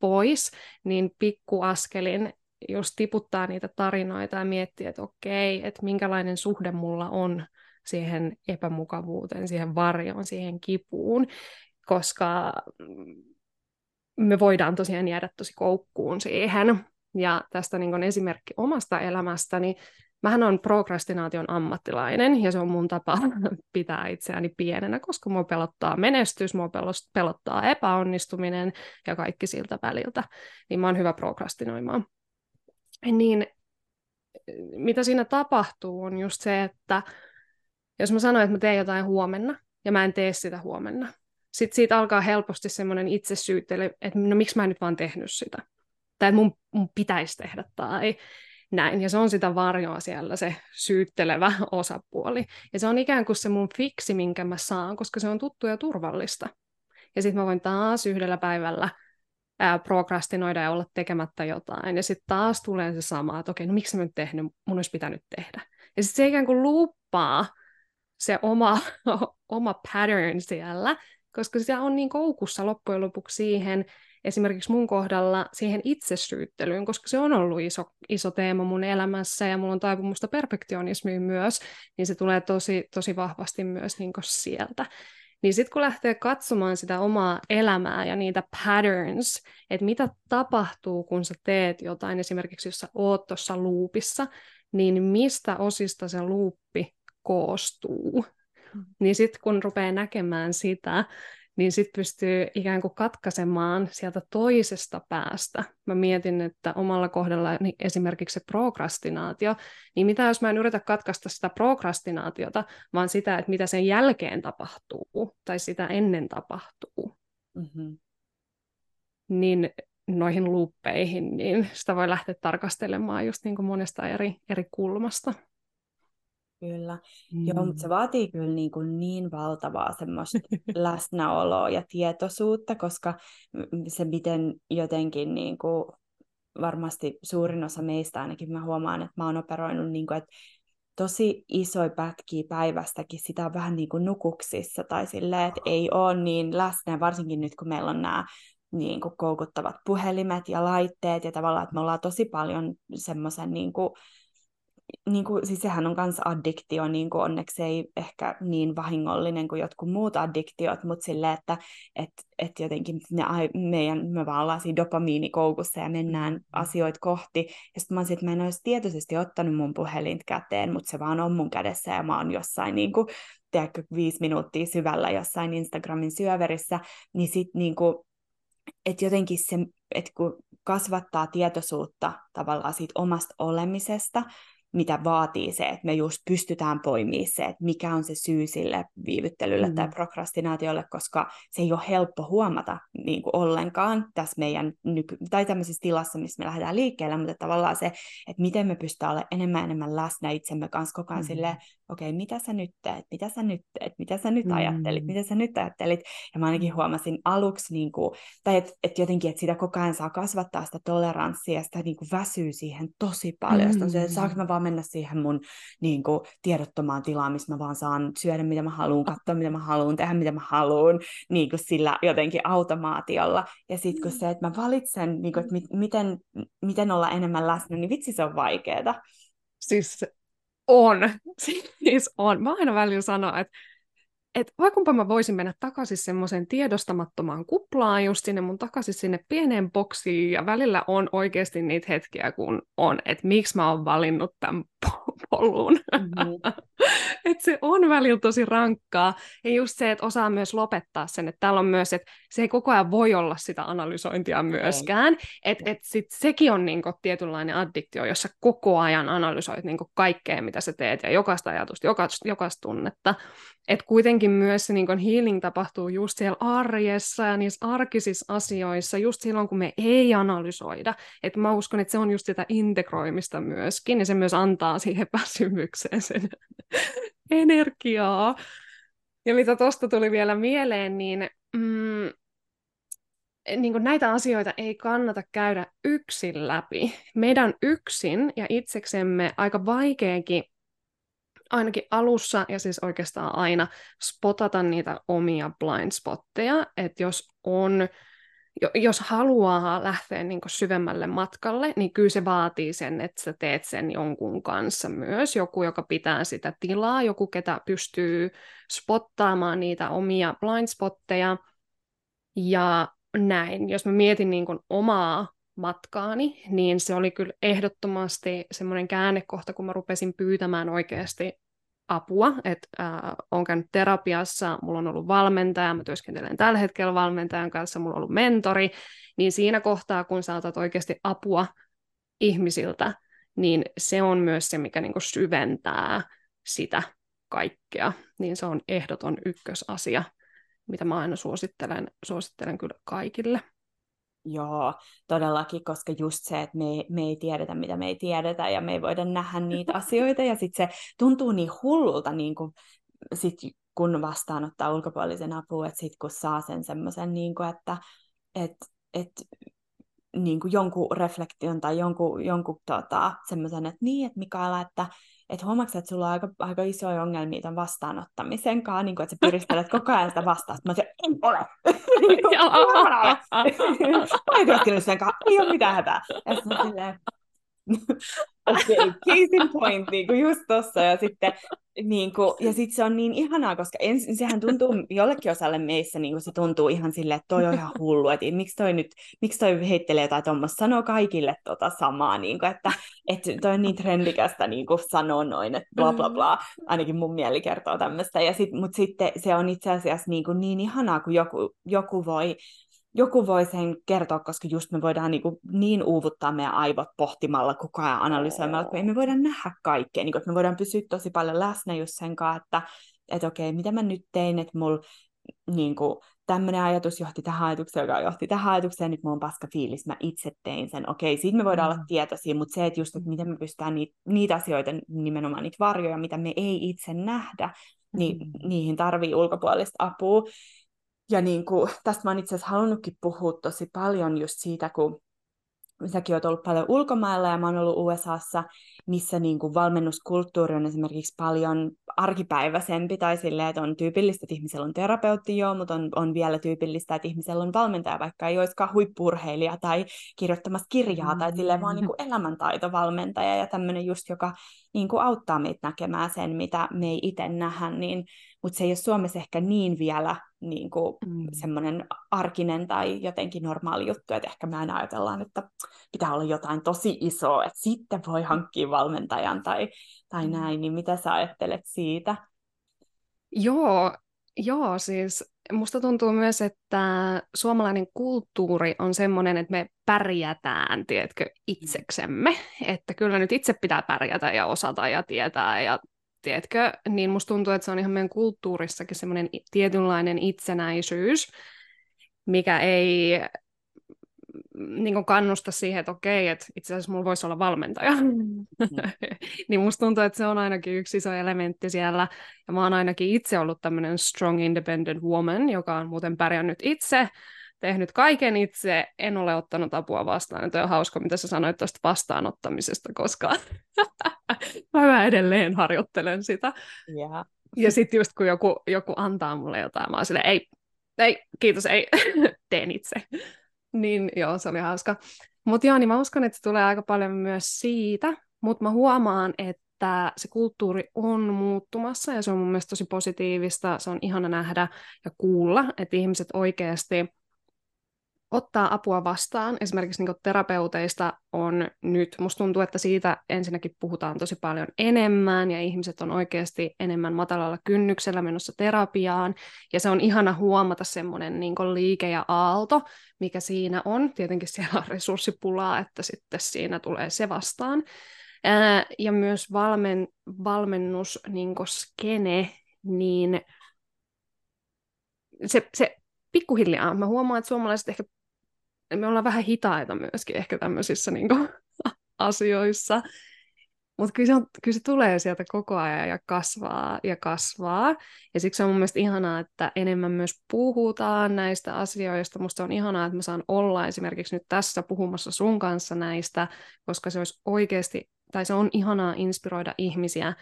pois, niin pikkuaskelin just tiputtaa niitä tarinoita ja miettiä, että okei, että minkälainen suhde mulla on siihen epämukavuuteen, siihen varjoon, siihen kipuun, koska me voidaan tosiaan jäädä tosi koukkuun siihen. Ja tästä niin esimerkki omasta elämästäni. Mähän on prokrastinaation ammattilainen ja se on mun tapa (laughs) pitää itseäni pienenä, koska mua pelottaa menestys, mua pelottaa epäonnistuminen ja kaikki siltä väliltä. Niin mä oon hyvä prokrastinoimaan. Niin mitä siinä tapahtuu on just se, että jos mä sanon, että mä teen jotain huomenna ja mä en tee sitä huomenna, sitten siitä alkaa helposti semmoinen itsesyyttely, että no miksi mä en nyt vaan tehnyt sitä. Tai mun, mun pitäisi tehdä tai näin. Ja se on sitä varjoa siellä, se syyttelevä osapuoli. Ja se on ikään kuin se mun fiksi, minkä mä saan, koska se on tuttu ja turvallista. Ja sitten mä voin taas yhdellä päivällä ää, prokrastinoida ja olla tekemättä jotain. Ja sitten taas tulee se sama, että okei, no miksi mä nyt tehnyt, mun olisi pitänyt tehdä. Ja sitten se ikään kuin luuppaa se oma, (laughs) oma pattern siellä, koska se on niin koukussa loppujen lopuksi siihen, esimerkiksi mun kohdalla siihen itsesyyttelyyn, koska se on ollut iso, iso teema mun elämässä ja mulla on taipumusta perfektionismiin myös, niin se tulee tosi, tosi vahvasti myös niin sieltä. Niin sitten kun lähtee katsomaan sitä omaa elämää ja niitä patterns, että mitä tapahtuu, kun sä teet jotain, esimerkiksi jos sä oot tuossa luupissa, niin mistä osista se luuppi koostuu. Mm. Niin sitten kun rupeaa näkemään sitä, niin sitten pystyy ikään kuin katkaisemaan sieltä toisesta päästä. Mä mietin, että omalla kohdalla niin esimerkiksi se prokrastinaatio, niin mitä jos mä en yritä katkaista sitä prokrastinaatiota, vaan sitä, että mitä sen jälkeen tapahtuu tai sitä ennen tapahtuu. Mm-hmm. Niin noihin luuppeihin, niin sitä voi lähteä tarkastelemaan just niin kuin monesta eri, eri kulmasta. Kyllä. Mm. Joo, mutta se vaatii kyllä niin, kuin niin valtavaa semmoista (laughs) läsnäoloa ja tietoisuutta, koska se miten jotenkin niin kuin varmasti suurin osa meistä ainakin mä huomaan, että mä oon operoinut, niin kuin, että tosi isoja pätkiä päivästäkin sitä on vähän niin kuin nukuksissa tai silleen, että ei ole niin läsnä, varsinkin nyt kun meillä on nämä niin kuin koukuttavat puhelimet ja laitteet ja tavallaan, että me ollaan tosi paljon semmoisen niin kuin, niin kuin, siis sehän on myös addiktio, niin kuin onneksi ei ehkä niin vahingollinen kuin jotkut muut addiktiot, mutta sille, että et, et jotenkin ne, meidän, me vaan ollaan siinä dopamiinikoukussa ja mennään mm. asioita kohti. Ja sitten mä olisin, että mä en olisi tietoisesti ottanut mun puhelinta käteen, mutta se vaan on mun kädessä ja mä oon jossain niin kuin, tiedätkö, viisi minuuttia syvällä jossain Instagramin syöverissä, niin sitten niin kuin, että jotenkin se, että kun kasvattaa tietoisuutta tavallaan siitä omasta olemisesta, mitä vaatii se, että me just pystytään poimimaan se, että mikä on se syy sille viivyttelylle mm. tai prokrastinaatiolle, koska se ei ole helppo huomata niin kuin ollenkaan tässä meidän nyky- tai tämmöisessä tilassa, missä me lähdetään liikkeelle, mutta tavallaan se, että miten me pystytään olemaan enemmän enemmän läsnä itsemme kanssa koko ajan mm. silleen, okei, okay, mitä sä nyt teet, mitä sä nyt teet, mitä sä nyt mm. ajattelit, mitä sä nyt ajattelit, ja mä ainakin mm. huomasin aluksi, niin kuin, tai että et jotenkin, että sitä koko ajan saa kasvattaa sitä toleranssia, ja sitä niin kuin väsyy siihen tosi paljon, mm. sitten on se, että saanko mä vaan mennä siihen mun niin kuin, tiedottomaan tilaan, missä mä vaan saan syödä mitä mä haluan, katsoa mitä mä haluan, tehdä mitä mä haluan, niin kuin sillä jotenkin automaatiolla, ja sitten kun se, että mä valitsen, niin kuin, että mi- miten, miten olla enemmän läsnä, niin vitsi se on vaikeeta. Siis on. (laughs) Siis on. Mä aina välillä sanon, että et vaikka mä voisin mennä takaisin semmoiseen tiedostamattomaan kuplaan, just sinne mun takaisin sinne pieneen boksiin, ja välillä on oikeasti niitä hetkiä, kun on, että miksi mä oon valinnut tämän polun. Mm-hmm. (laughs) että se on välillä tosi rankkaa. Ja just se, että osaa myös lopettaa sen, että täällä on myös, että se ei koko ajan voi olla sitä analysointia myöskään. Että et sit sekin on niinku tietynlainen addiktio, jossa koko ajan analysoit niinku kaikkea, mitä sä teet, ja jokaista ajatusta, jokaista, jokaista tunnetta. Että kuitenkin myös se niinku healing tapahtuu just siellä arjessa ja niissä arkisissa asioissa, just silloin, kun me ei analysoida. Että mä uskon, että se on just sitä integroimista myöskin, ja se myös antaa siihen (laughs) väsymykseen sen (laughs) energiaa. Ja mitä tuosta tuli vielä mieleen, niin, mm, niin näitä asioita ei kannata käydä yksin läpi. Meidän yksin ja itseksemme aika vaikeakin ainakin alussa ja siis oikeastaan aina spotata niitä omia blind spotteja, että jos on jos haluaa lähteä niin syvemmälle matkalle, niin kyllä se vaatii sen, että sä teet sen jonkun kanssa myös. Joku, joka pitää sitä tilaa, joku, ketä pystyy spottaamaan niitä omia blindspotteja. Ja näin, jos mä mietin niin omaa matkaani, niin se oli kyllä ehdottomasti semmoinen käännekohta, kun mä rupesin pyytämään oikeasti apua, että äh, olen käynyt terapiassa, mulla on ollut valmentaja, mä työskentelen tällä hetkellä valmentajan kanssa, mulla on ollut mentori, niin siinä kohtaa, kun sä otat oikeasti apua ihmisiltä, niin se on myös se, mikä niin syventää sitä kaikkea, niin se on ehdoton ykkösasia, mitä mä aina suosittelen, suosittelen kyllä kaikille. Joo, todellakin, koska just se, että me, me ei tiedetä, mitä me ei tiedetä, ja me ei voida nähdä niitä (laughs) asioita, ja sitten se tuntuu niin hullulta, niin kuin, sit, kun vastaanottaa ulkopuolisen apua, että sitten kun saa sen semmoisen, niin kuin, että et, et, niin kuin jonkun reflektion tai jonkun, jonkun tota, semmoisen, että niin, että Mikaela, että että huomaatko, että sulla on aika, aika isoja ongelmia tämän vastaanottamisen kanssa, niin kuin, että sä pyristelet koko ajan sitä vastausta. Mä sanoin, en ole. (laughs) (laughs) Mä oon työskennellyt sen kanssa, ei ole mitään hätää. Ja sitten silleen, (laughs) Okei, okay, point, niin kuin just tossa. Ja sitten, niin kuin, ja sitten se on niin ihanaa, koska ensin sehän tuntuu jollekin osalle meissä, niin kuin se tuntuu ihan silleen, että toi on ihan hullu, että miksi toi nyt, miksi toi heittelee jotain tuommoista, sanoo kaikille tota samaa, niin kuin, että, että toi on niin trendikästä niin kuin sanoo noin, että bla bla bla, ainakin mun mieli kertoo tämmöistä, ja sit, mutta sitten se on itse asiassa niin, kuin niin ihanaa, kun joku, joku voi joku voi sen kertoa, koska just me voidaan niin, kuin niin uuvuttaa meidän aivot pohtimalla koko ajan analysoimalla, kun ei me voida nähdä kaikkea, niin kuin, että me voidaan pysyä tosi paljon läsnä just sen kanssa, että, että okei, mitä mä nyt tein, että mulla niin kuin, tämmöinen ajatus johti tähän ajatukseen, joka johti tähän ajatukseen, nyt mulla on paska fiilis, mä itse tein sen. Okei, siitä me voidaan mm. olla tietoisia, mutta se, että just, että miten me pystytään niitä, niitä asioita, nimenomaan niitä varjoja, mitä me ei itse nähdä, niin mm. niihin tarvii ulkopuolista apua. Ja niin kuin, (laughs) tästä mä oon itse asiassa halunnutkin puhua tosi paljon just siitä, kun säkin oot ollut paljon ulkomailla ja mä oon ollut USAssa, missä niin kuin valmennuskulttuuri on esimerkiksi paljon arkipäiväisempi tai silleen, että on tyypillistä, että ihmisellä on terapeutti joo, mutta on, on vielä tyypillistä, että ihmisellä on valmentaja, vaikka ei olisikaan huippurheilija tai kirjoittamassa kirjaa tai silleen vaan niin kuin elämäntaitovalmentaja ja tämmöinen just, joka niin kuin auttaa meitä näkemään sen, mitä me ei itse nähdä, niin, mutta se ei ole Suomessa ehkä niin vielä niin kuin mm. semmoinen arkinen tai jotenkin normaali juttu, että ehkä me aina ajatellaan, että pitää olla jotain tosi isoa, että sitten voi hankkia valmentajan tai, tai mm. näin, niin mitä sä ajattelet siitä? Joo, joo, siis musta tuntuu myös, että suomalainen kulttuuri on semmoinen, että me pärjätään, tiedätkö, itseksemme. Että kyllä nyt itse pitää pärjätä ja osata ja tietää ja tiedätkö, niin musta tuntuu, että se on ihan meidän kulttuurissakin semmoinen tietynlainen itsenäisyys, mikä ei niin kannusta siihen, että okei, että itse asiassa mulla voisi olla valmentaja. Mm. (laughs) niin musta tuntuu, että se on ainakin yksi iso elementti siellä. Ja mä oon ainakin itse ollut tämmöinen strong independent woman, joka on muuten pärjännyt itse, tehnyt kaiken itse, en ole ottanut apua vastaan. Että on hauska, mitä sä sanoit tuosta vastaanottamisesta, koska (laughs) mä edelleen harjoittelen sitä. Yeah. Ja sitten just kun joku, joku antaa mulle jotain, mä oon silleen, ei, ei, kiitos, ei, (laughs) teen itse. Niin joo, se oli hauska. Mutta joo, niin mä uskon, että se tulee aika paljon myös siitä, mutta mä huomaan, että se kulttuuri on muuttumassa ja se on mun mielestä tosi positiivista. Se on ihana nähdä ja kuulla, että ihmiset oikeasti ottaa apua vastaan. Esimerkiksi niin terapeuteista on nyt, musta tuntuu, että siitä ensinnäkin puhutaan tosi paljon enemmän ja ihmiset on oikeasti enemmän matalalla kynnyksellä menossa terapiaan. Ja se on ihana huomata semmoinen niin liike ja aalto, mikä siinä on. Tietenkin siellä on resurssipulaa, että sitten siinä tulee se vastaan. Ää, ja myös valmen, valmennus niin skene, niin se, se pikkuhiljaa. Mä huomaan, että suomalaiset ehkä me ollaan vähän hitaita myöskin ehkä tämmöisissä niin kuin, (laughs) asioissa. Mutta kyllä, kyllä se tulee sieltä koko ajan ja kasvaa ja kasvaa. Ja siksi on mun mielestä ihanaa, että enemmän myös puhutaan näistä asioista. Musta on ihanaa, että mä saan olla esimerkiksi nyt tässä puhumassa sun kanssa näistä, koska se olisi oikeasti, tai se on ihanaa inspiroida ihmisiä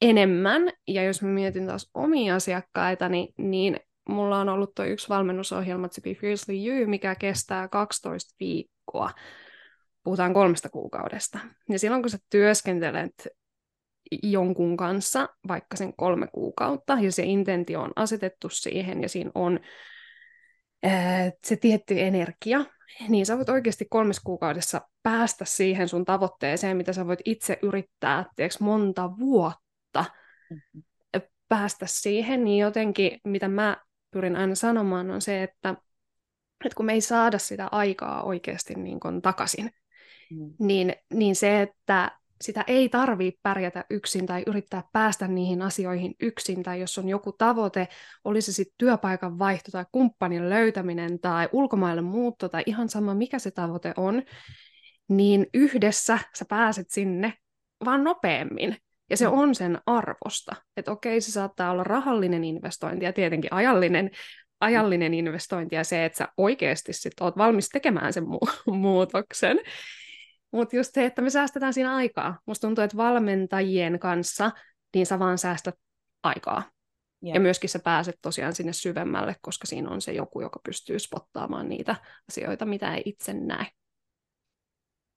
enemmän. Ja jos mä mietin taas omia asiakkaita, niin, niin mulla on ollut tuo yksi valmennusohjelma, To Be Fiercely You, mikä kestää 12 viikkoa. Puhutaan kolmesta kuukaudesta. Ja silloin kun sä työskentelet jonkun kanssa vaikka sen kolme kuukautta, ja se intentio on asetettu siihen, ja siinä on ää, se tietty energia, niin sä voit oikeasti kolmes kuukaudessa päästä siihen sun tavoitteeseen, mitä sä voit itse yrittää, tiedätkö, monta vuotta mm-hmm. päästä siihen, niin jotenkin, mitä mä pyrin aina sanomaan, on se, että, että kun me ei saada sitä aikaa oikeasti niin kuin takaisin, mm. niin, niin se, että sitä ei tarvitse pärjätä yksin tai yrittää päästä niihin asioihin yksin, tai jos on joku tavoite, olisi se sitten työpaikan vaihto tai kumppanin löytäminen tai ulkomaille muutto tai ihan sama mikä se tavoite on, niin yhdessä sä pääset sinne vaan nopeammin. Ja se mm. on sen arvosta. Että okei, se saattaa olla rahallinen investointi ja tietenkin ajallinen, ajallinen investointi ja se, että sä oikeasti sit oot valmis tekemään sen mu- (laughs) muutoksen. Mutta just se, että me säästetään siinä aikaa. Musta tuntuu, että valmentajien kanssa niin sä vaan säästät aikaa. Yeah. Ja myöskin sä pääset tosiaan sinne syvemmälle, koska siinä on se joku, joka pystyy spottaamaan niitä asioita, mitä ei itse näe.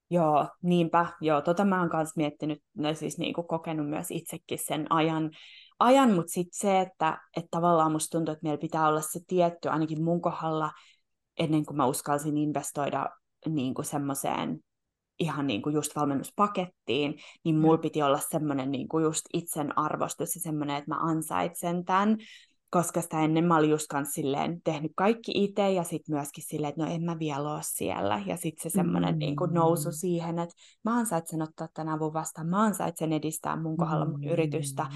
Joo, niinpä. Joo, tota mä oon kanssa miettinyt, no siis niinku kokenut myös itsekin sen ajan, ajan mutta sitten se, että, että tavallaan musta tuntuu, että meillä pitää olla se tietty, ainakin mun kohdalla, ennen kuin mä uskalsin investoida niin kuin semmoiseen ihan niin kuin just valmennuspakettiin, niin mulla mm. piti olla semmoinen niin kuin just itsen arvostus ja semmoinen, että mä ansaitsen tämän, koska sitä ennen mä olin just silleen tehnyt kaikki itse ja sitten myöskin silleen, että no en mä vielä ole siellä. Ja sitten se semmoinen mm. niin kuin nousu siihen, että mä ansaitsen ottaa tämän avun vastaan, mä ansaitsen edistää mun kohdalla mun mm. yritystä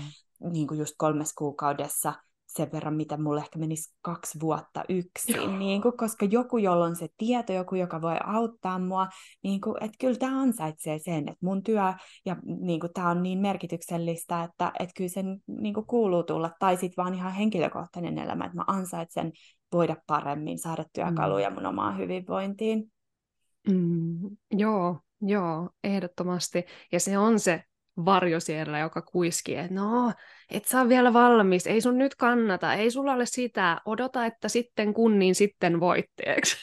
niin kuin just kolmes kuukaudessa sen verran, mitä mulle ehkä menisi kaksi vuotta yksin, niin kuin, koska joku, jolla on se tieto, joku, joka voi auttaa mua, niin kuin, että kyllä tämä ansaitsee sen, että mun työ ja niin kuin, tämä on niin merkityksellistä, että, että kyllä sen niin kuin, kuuluu tulla, tai sitten vaan ihan henkilökohtainen elämä, että mä ansaitsen voida paremmin, saada työkaluja mm. mun omaan hyvinvointiin. Mm, joo, joo, ehdottomasti. Ja se on se varjo siellä, joka kuiskii, että no, et saa vielä valmis, ei sun nyt kannata, ei sulla ole sitä, odota, että sitten kun, niin sitten voitteeksi.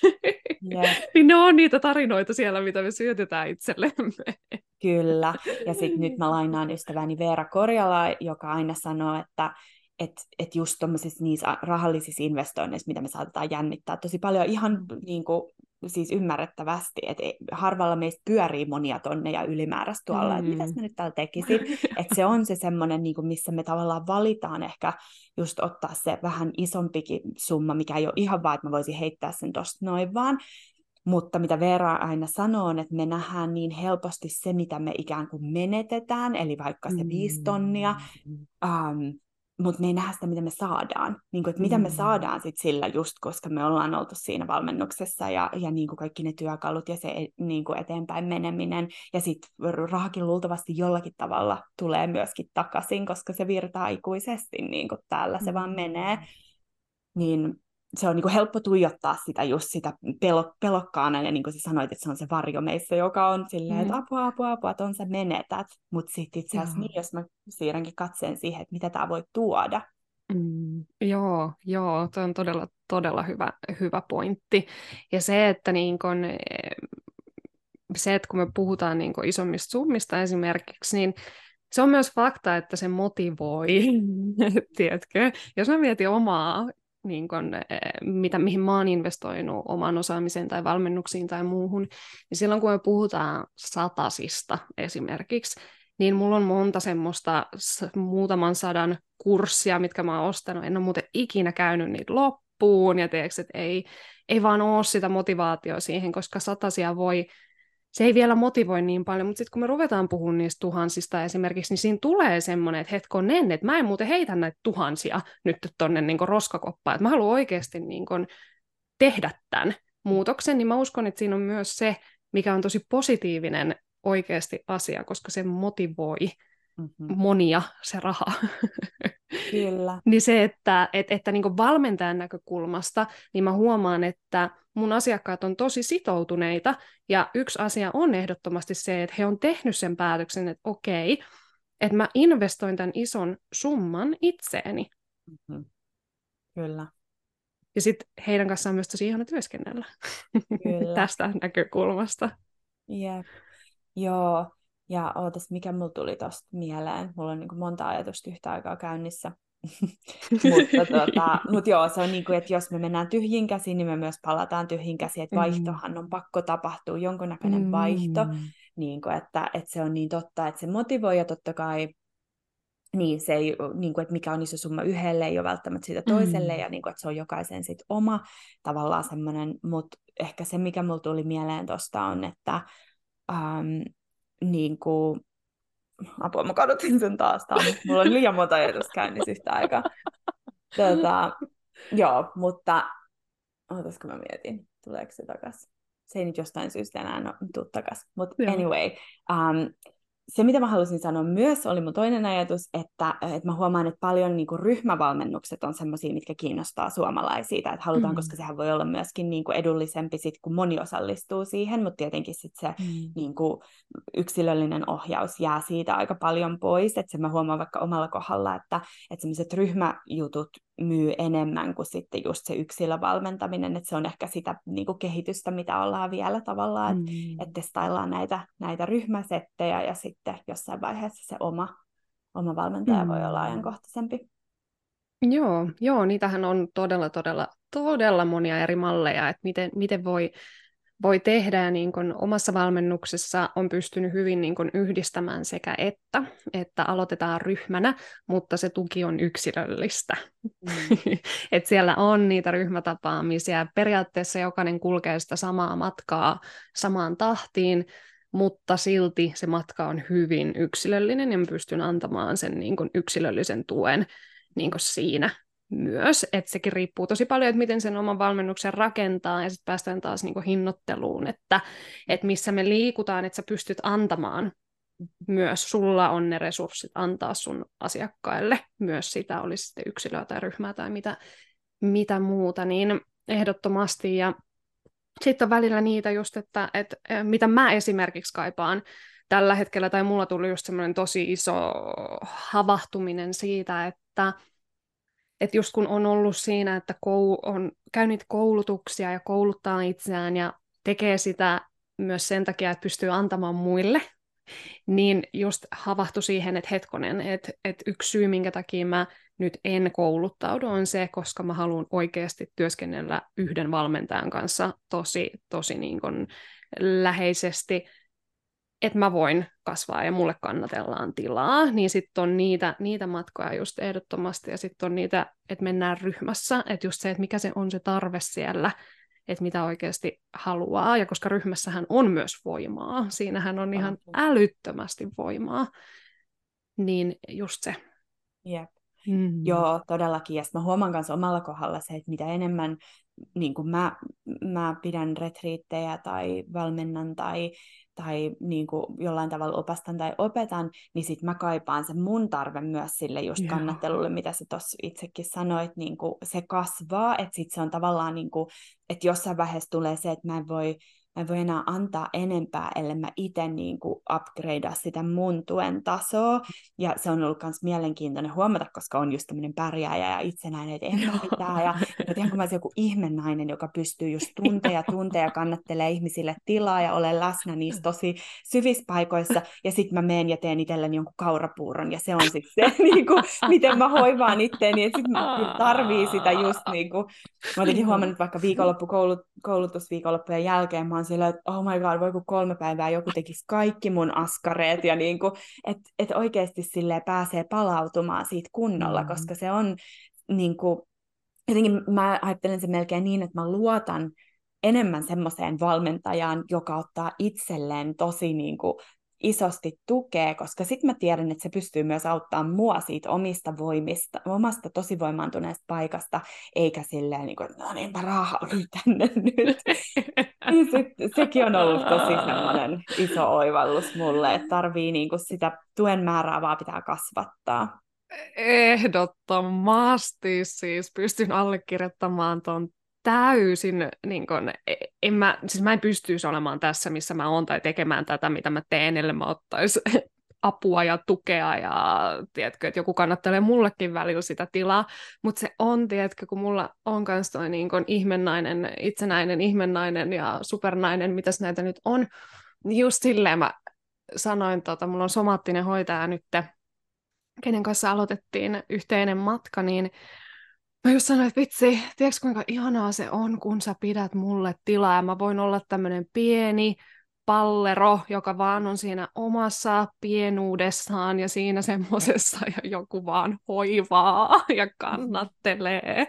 Yeah. (laughs) niin ne on niitä tarinoita siellä, mitä me syötetään itsellemme. Kyllä, ja sitten nyt mä (laughs) lainaan ystäväni Veera Korjala, joka aina sanoo, että että et just tuommoisissa niissä rahallisissa investoinneissa, mitä me saatetaan jännittää tosi paljon ihan niin kuin, siis ymmärrettävästi, että harvalla meistä pyörii monia tonneja ylimääräistä tuolla, mm. että mitäs mä nyt täällä tekisin, (laughs) että se on se semmoinen, niin missä me tavallaan valitaan ehkä just ottaa se vähän isompikin summa, mikä ei ole ihan vaan, että mä voisin heittää sen tosta noin vaan, mutta mitä Vera aina sanoo, on, että me nähdään niin helposti se, mitä me ikään kuin menetetään, eli vaikka se viisi tonnia, um, mutta me ei nähdä sitä, mitä me saadaan. Niin kuin, että mitä me mm. saadaan sit sillä just, koska me ollaan oltu siinä valmennuksessa ja, ja niin kuin kaikki ne työkalut ja se e, niin kuin eteenpäin meneminen. Ja sitten rahakin luultavasti jollakin tavalla tulee myöskin takaisin, koska se virtaa ikuisesti niin kuin täällä se vaan menee. Mm. Niin se on niin kuin helppo tuijottaa sitä just sitä pelo, pelokkaana, ja niin kuin sä sanoit, että se on se varjo meissä, joka on silleen, mm. että apua, apua, apua, on sä menetät. Mutta sitten itse asiassa niin, jos mä siirränkin katseen siihen, että mitä tämä voi tuoda. Mm, joo, joo, se on todella, todella hyvä, hyvä pointti. Ja se, että niin kun, eh, se, että kun me puhutaan niin kun isommista summista esimerkiksi, niin se on myös fakta, että se motivoi, (laughs) tiedätkö? Jos mä mietin omaa niin kun, eh, mitä, mihin mä oon investoinut oman osaamiseen tai valmennuksiin tai muuhun, niin silloin kun me puhutaan satasista esimerkiksi, niin mulla on monta semmoista muutaman sadan kurssia, mitkä mä oon ostanut. En ole muuten ikinä käynyt niitä loppuun, ja teeksi, että ei, ei vaan ole sitä motivaatioa siihen, koska satasia voi se ei vielä motivoi niin paljon, mutta sitten kun me ruvetaan puhumaan niistä tuhansista esimerkiksi, niin siinä tulee semmoinen, että hetkonen, että mä en muuten heitä näitä tuhansia nyt tuonne niin roskakoppaan, että mä haluan oikeasti niin kuin tehdä tämän muutoksen, niin mä uskon, että siinä on myös se, mikä on tosi positiivinen oikeasti asia, koska se motivoi mm-hmm. monia se raha. Kyllä. (laughs) niin se, että, että, että niin valmentajan näkökulmasta, niin mä huomaan, että mun asiakkaat on tosi sitoutuneita, ja yksi asia on ehdottomasti se, että he on tehnyt sen päätöksen, että okei, että mä investoin tämän ison summan itseeni. Mm-hmm. Kyllä. Ja sitten heidän kanssaan on myös tosi ihana työskennellä Kyllä. (laughs) tästä näkökulmasta. Jep. Joo, ja ootas, mikä mulla tuli tosta mieleen. Mulla on niin monta ajatusta yhtä aikaa käynnissä. (laughs) mutta tota, (laughs) mut joo, se on niin kuin, että jos me mennään tyhjin käsiin, niin me myös palataan tyhjin käsiin, että mm. vaihtohan on pakko tapahtua, jonkunnäköinen mm. vaihto, niin kuin, että, että se on niin totta, että se motivoi ja totta kai niin se ei, niin kuin, että mikä on iso summa yhdelle, ei ole välttämättä siitä toiselle, mm. ja niin kuin, että se on jokaisen sit oma tavallaan semmoinen, mutta ehkä se, mikä mulla tuli mieleen tuosta on, että ähm, niin kuin, apua, mä kadotin sen taas, Tämä, mulla on liian monta ajatusta käynnissä yhtä aikaa. Tota, joo, mutta ootasko mä mietin, tuleeko se takaisin? Se ei nyt jostain syystä enää no, tuu takaisin. Mutta anyway, um, se, mitä mä halusin sanoa myös, oli mun toinen ajatus, että, että mä huomaan, että paljon niin kuin ryhmävalmennukset on semmoisia, mitkä kiinnostaa suomalaisia, että halutaan, mm. koska sehän voi olla myöskin niin kuin edullisempi, sit, kun moni osallistuu siihen, mutta tietenkin sit se mm. niin kuin yksilöllinen ohjaus jää siitä aika paljon pois, että se mä huomaan vaikka omalla kohdalla, että, että semmoiset ryhmäjutut myy enemmän kuin sitten just se yksilövalmentaminen, että se on ehkä sitä niin kuin kehitystä, mitä ollaan vielä tavallaan, mm. että, että testaillaan näitä, näitä ryhmäsettejä ja sitten jossain vaiheessa se oma, oma valmentaja mm. voi olla mm. ajankohtaisempi. Joo, joo, niitähän on todella, todella, todella monia eri malleja, että miten, miten voi voi tehdä ja niin kun omassa valmennuksessa on pystynyt hyvin niin kun yhdistämään sekä että, että aloitetaan ryhmänä, mutta se tuki on yksilöllistä. Mm. (laughs) Et siellä on niitä ryhmätapaamisia, periaatteessa jokainen kulkee sitä samaa matkaa samaan tahtiin, mutta silti se matka on hyvin yksilöllinen ja mä pystyn antamaan sen niin kun yksilöllisen tuen niin siinä myös, että sekin riippuu tosi paljon, että miten sen oman valmennuksen rakentaa, ja sitten päästään taas niin hinnoitteluun, että, että missä me liikutaan, että sä pystyt antamaan myös sulla on ne resurssit antaa sun asiakkaille myös sitä, olisi sitten yksilöä tai ryhmää tai mitä, mitä muuta, niin ehdottomasti. Ja sitten on välillä niitä just, että, että mitä mä esimerkiksi kaipaan tällä hetkellä, tai mulla tuli just semmoinen tosi iso havahtuminen siitä, että että just kun on ollut siinä, että kou- on käynyt koulutuksia ja kouluttaa itseään ja tekee sitä myös sen takia, että pystyy antamaan muille, niin just havahtu siihen, että hetkonen, että, että yksi syy, minkä takia mä nyt en kouluttaudu, on se, koska mä haluan oikeasti työskennellä yhden valmentajan kanssa tosi, tosi niin kuin läheisesti, että mä voin kasvaa ja mulle kannatellaan tilaa, niin sitten on niitä, niitä matkoja just ehdottomasti ja sitten on niitä, että mennään ryhmässä, että just se, että mikä se on se tarve siellä, että mitä oikeasti haluaa, ja koska ryhmässähän on myös voimaa, siinähän on ihan älyttömästi voimaa, niin just se. Jep. Mm. Joo, todellakin. Ja mä huomaan myös omalla kohdalla se, että mitä enemmän niin kuin mä, mä pidän retriittejä tai valmennan tai tai niin kuin jollain tavalla opastan tai opetan, niin sitten mä kaipaan sen mun tarve myös sille just kannattelulle, mitä sä tuossa itsekin sanoit, niin kuin se kasvaa, että sitten se on tavallaan, niin kuin, että jossain vaiheessa tulee se, että mä en voi mä en voi enää antaa enempää, ellei mä itse niin upgradea sitä mun tuen tasoa. Ja se on ollut myös mielenkiintoinen huomata, koska on just tämmöinen pärjääjä ja itsenäinen, että en mitään. Ja, ja tiedän, kun mä joku ihmenainen, joka pystyy just tunteja tunteja kannattelee ihmisille tilaa ja olen läsnä niissä tosi syvissä paikoissa. Ja sitten mä menen ja teen itselleni jonkun kaurapuuron. Ja se on sitten se, (laughs) niin kuin, miten mä hoivaan itteeni. Että sitten mä tarvii sitä just niin kuin, mä oon huomannut vaikka viikonloppu koulutusviikonloppujen jälkeen, mä oon siellä, että oh my god, voi kun kolme päivää joku tekisi kaikki mun askareet, ja niin että et oikeasti sille pääsee palautumaan siitä kunnolla, mm. koska se on niin kuin, jotenkin mä ajattelen se melkein niin, että mä luotan enemmän semmoiseen valmentajaan, joka ottaa itselleen tosi niin kuin, isosti tukea, koska sitten mä tiedän, että se pystyy myös auttamaan mua siitä omista voimista, omasta tosi voimaantuneesta paikasta, eikä silleen, niin kuin, no niinpä raahaudu (laughs) tänne nyt. (laughs) niin sit, sekin on ollut tosi semmoinen iso oivallus mulle, että tarvii niin kuin sitä tuen määrää vaan pitää kasvattaa. Ehdottomasti siis pystyn allekirjoittamaan tuon täysin, niin kun, e, en mä, siis mä en pystyisi olemaan tässä, missä mä oon, tai tekemään tätä, mitä mä teen, ellei mä ottaisi (laughs) apua ja tukea ja tiedätkö, että joku kannattelee mullekin välillä sitä tilaa, mutta se on, tiedätkö, kun mulla on myös toi niin kun ihmennainen, itsenäinen ihmennainen ja supernainen, mitäs näitä nyt on, niin just silleen mä sanoin, tota, mulla on somaattinen hoitaja nyt, kenen kanssa aloitettiin yhteinen matka, niin mä just sanoin, että vitsi, tiedätkö kuinka ihanaa se on, kun sä pidät mulle tilaa ja mä voin olla tämmöinen pieni, pallero, joka vaan on siinä omassa pienuudessaan ja siinä semmoisessa (laughs) ja joku vaan hoivaa ja kannattelee.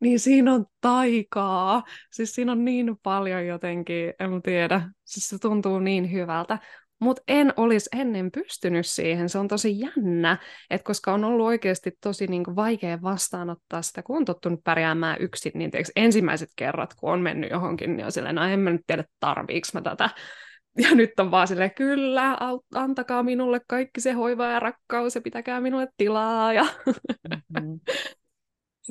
Niin siinä on taikaa. Siis siinä on niin paljon jotenkin, en tiedä. Siis se tuntuu niin hyvältä. Mutta en olisi ennen pystynyt siihen. Se on tosi jännä, että koska on ollut oikeasti tosi niinku vaikea vastaanottaa sitä, kun on tottunut pärjäämään yksin, niin ensimmäiset kerrat, kun on mennyt johonkin, niin on silleen, no en mä nyt tiedä, tarviiks mä tätä (laughs) ja nyt on vaan silleen, kyllä, antakaa minulle kaikki se hoiva ja rakkaus ja pitäkää minulle tilaa. Ja... (laughs) Mm-hmm.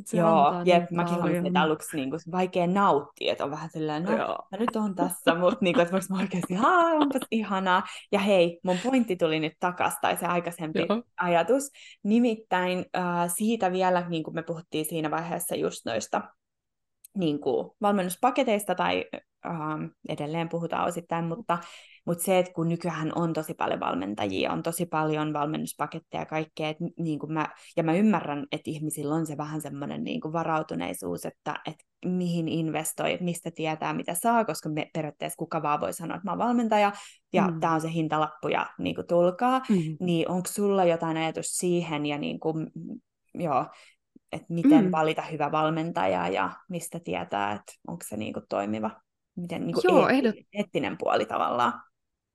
Se Joo, jep, mäkin olin että aluksi niin kuin, vaikea nauttia, että on vähän silleen, no Joo. mä nyt on tässä, mutta niin kuin, että mä oikeasti, haa, onpas ihanaa. Ja hei, mun pointti tuli nyt takas, tai se aikaisempi Joo. ajatus. Nimittäin äh, siitä vielä, niin kuin me puhuttiin siinä vaiheessa just noista niin kuin valmennuspaketeista tai ähm, edelleen puhutaan osittain, mutta, mutta se, että kun nykyään on tosi paljon valmentajia, on tosi paljon valmennuspaketteja ja kaikkea, että niin kuin mä, ja mä ymmärrän, että ihmisillä on se vähän semmoinen niin kuin varautuneisuus, että, että mihin investoi, mistä tietää, mitä saa, koska me, periaatteessa kuka vaan voi sanoa, että mä oon valmentaja, ja mm. tämä on se hintalappu, ja niin kuin tulkaa, mm. niin onko sulla jotain ajatus siihen, ja niin kuin, joo, että miten mm. valita hyvä valmentaja, ja mistä tietää, että onko se niin kuin toimiva miten niin kuin Joo, eetti, ehdot... eettinen puoli tavallaan.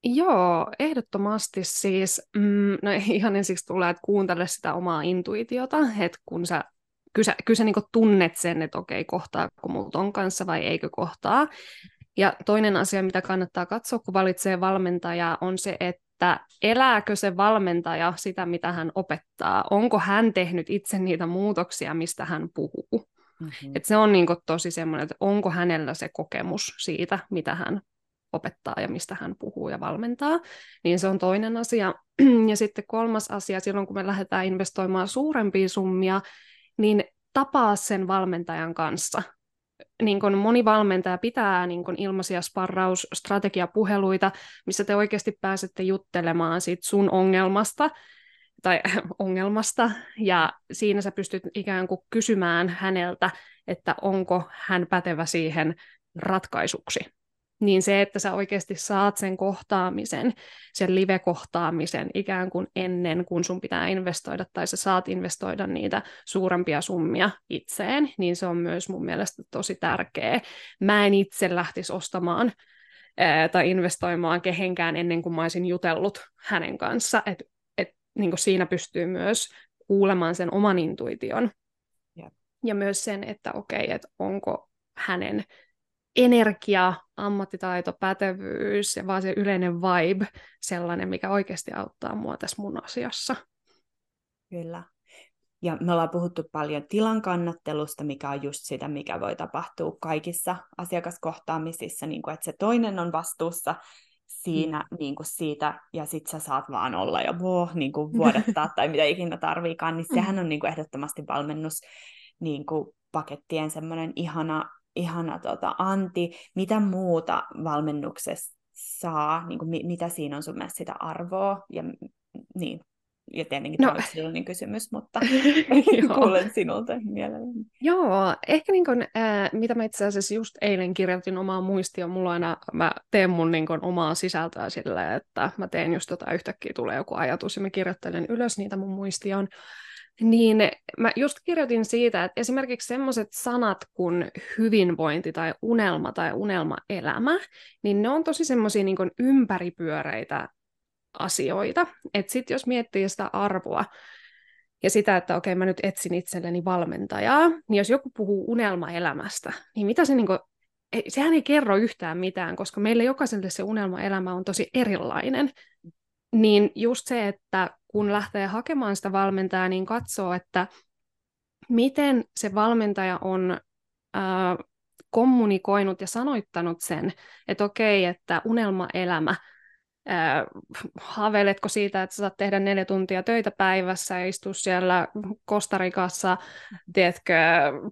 Joo, ehdottomasti siis, mm, no (laughs) ihan ensiksi tulee, että kuuntele sitä omaa intuitiota, että kun sä, kyllä kyllä sä niin tunnet sen, että okei, kohtaako mulla ton kanssa vai eikö kohtaa. Ja toinen asia, mitä kannattaa katsoa, kun valitsee valmentajaa, on se, että elääkö se valmentaja sitä, mitä hän opettaa. Onko hän tehnyt itse niitä muutoksia, mistä hän puhuu. Mm-hmm. Et se on niin tosi semmoinen, että onko hänellä se kokemus siitä, mitä hän opettaa ja mistä hän puhuu ja valmentaa, niin se on toinen asia. Ja sitten kolmas asia, silloin kun me lähdetään investoimaan suurempia summia, niin tapaa sen valmentajan kanssa. Niin kun moni valmentaja pitää niin kun ilmaisia sparrausstrategiapuheluita, missä te oikeasti pääsette juttelemaan siitä sun ongelmasta tai (laughs) ongelmasta, ja siinä sä pystyt ikään kuin kysymään häneltä, että onko hän pätevä siihen ratkaisuksi. Niin se, että sä oikeasti saat sen kohtaamisen, sen live-kohtaamisen ikään kuin ennen kuin sun pitää investoida, tai sä saat investoida niitä suurempia summia itseen, niin se on myös mun mielestä tosi tärkeä. Mä en itse lähtisi ostamaan ää, tai investoimaan kehenkään ennen kuin mä olisin jutellut hänen kanssa, että niin kuin siinä pystyy myös kuulemaan sen oman intuition. Yeah. Ja myös sen, että okei, okay, että onko hänen energia, ammattitaito, pätevyys ja vaan se yleinen vibe sellainen, mikä oikeasti auttaa mua tässä mun asiassa. Kyllä. Ja me ollaan puhuttu paljon tilan kannattelusta, mikä on just sitä, mikä voi tapahtua kaikissa asiakaskohtaamisissa, niin kuin, että se toinen on vastuussa siinä mm. niin kuin siitä, ja sit sä saat vaan olla ja voh, niin kuin (laughs) vuodattaa tai mitä ikinä tarviikaan, niin sehän mm. on niin kuin ehdottomasti valmennus niin kuin pakettien semmoinen ihana, ihana tota, anti. Mitä muuta valmennuksessa saa, niin kuin, mitä siinä on sun mielestä sitä arvoa, ja niin, ja tietenkin no. tämä on kysymys, mutta (laughs) (laughs) kuulen sinulta mielelläni. Joo, ehkä niin kun, äh, mitä mä itse asiassa just eilen kirjoitin omaa muistia, mulla aina, mä teen mun niin kun, omaa sisältöä sillä, että mä teen just tota, yhtäkkiä tulee joku ajatus ja mä kirjoittelen ylös niitä mun muistioon. Niin mä just kirjoitin siitä, että esimerkiksi semmoiset sanat kuin hyvinvointi tai unelma tai unelmaelämä, niin ne on tosi semmoisia niin ympäripyöreitä asioita. Että sitten jos miettii sitä arvoa ja sitä, että okei, mä nyt etsin itselleni valmentajaa, niin jos joku puhuu unelmaelämästä, niin mitä se niinku, sehän ei kerro yhtään mitään, koska meille jokaiselle se unelmaelämä on tosi erilainen. Niin just se, että kun lähtee hakemaan sitä valmentajaa, niin katsoo, että miten se valmentaja on kommunikoinut ja sanoittanut sen, että okei, että unelmaelämä – Äh, haaveiletko siitä, että saat tehdä neljä tuntia töitä päivässä ja istua siellä Kostarikassa, teetkö,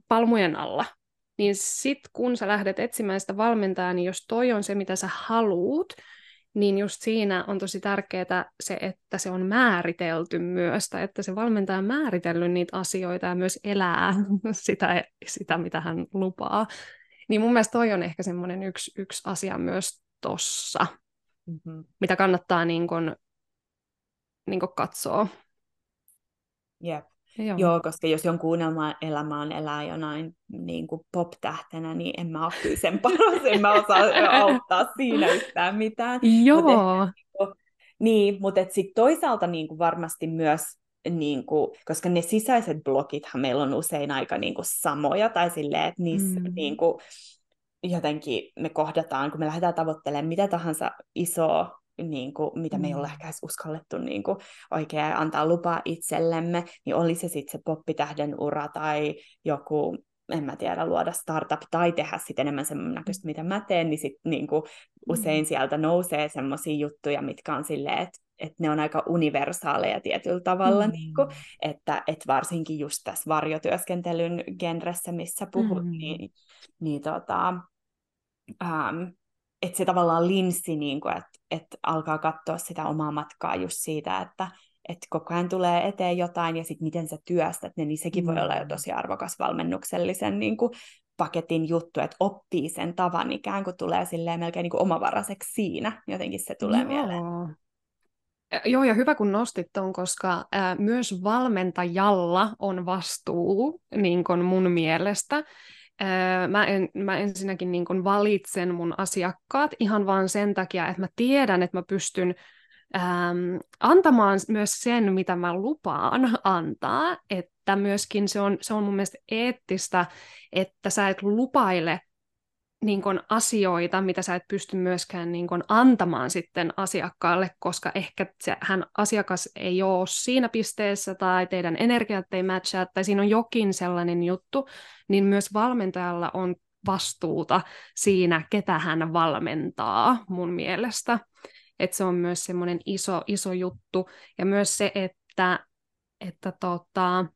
palmujen alla? Niin sit kun sä lähdet etsimään sitä valmentajaa, niin jos toi on se, mitä sä haluut, niin just siinä on tosi tärkeää se, että se on määritelty myös, tai että se valmentaja on määritellyt niitä asioita ja myös elää (laughs) sitä, sitä mitä hän lupaa. Niin mun mielestä toi on ehkä semmoinen yksi, yksi asia myös tossa, mm-hmm. mitä kannattaa niin kun, niin kun katsoa. Jep. Joo. Joo, koska jos jonkun elämä on elää jonain niin kuin pop-tähtenä, niin en mä ole kyllä sen (laughs) paras, en mä osaa auttaa siinä yhtään mitään. Joo. Mut ehkä, niin, mutta sitten toisaalta niin kuin varmasti myös, niin kuin, koska ne sisäiset blogithan meillä on usein aika niin kuin samoja, tai silleen, että niissä mm. niin kuin, jotenkin me kohdataan, kun me lähdetään tavoittelemaan mitä tahansa isoa niin kuin, mitä me ei ole mm. ehkä uskallettu niin kuin, oikein antaa lupaa itsellemme, niin oli se sitten se poppitähden ura tai joku en mä tiedä, luoda startup tai tehdä sitten enemmän sen näköistä, mitä mä teen, niin sit niin kuin usein mm. sieltä nousee semmoisia juttuja, mitkä on silleen, että että ne on aika universaaleja tietyllä tavalla, mm. niin kuin, että, että varsinkin just tässä varjotyöskentelyn genressä, missä puhut, mm. niin, niin tota, ähm, että se tavallaan linssi, niin kuin, että, että alkaa katsoa sitä omaa matkaa just siitä, että, että koko ajan tulee eteen jotain ja sitten miten sä työstät ne, niin sekin mm. voi olla jo tosi arvokas valmennuksellisen niin kuin, paketin juttu, että oppii sen tavan ikään kuin tulee silleen melkein niin kuin omavaraiseksi siinä, jotenkin se tulee Joo. mieleen. Joo, ja hyvä kun nostit ton, koska ää, myös valmentajalla on vastuu niin kun mun mielestä mä, en, mä ensinnäkin niin kun valitsen mun asiakkaat ihan vaan sen takia, että mä tiedän, että mä pystyn äm, antamaan myös sen, mitä mä lupaan antaa, että myöskin se on, se on mun mielestä eettistä, että sä et lupaile niin kun, asioita, mitä sä et pysty myöskään niin kun, antamaan sitten asiakkaalle, koska ehkä se, hän asiakas ei ole siinä pisteessä tai teidän energiat ei matchaa tai siinä on jokin sellainen juttu, niin myös valmentajalla on vastuuta siinä, ketä hän valmentaa mun mielestä. Et se on myös semmoinen iso, iso juttu. Ja myös se, että, että tota,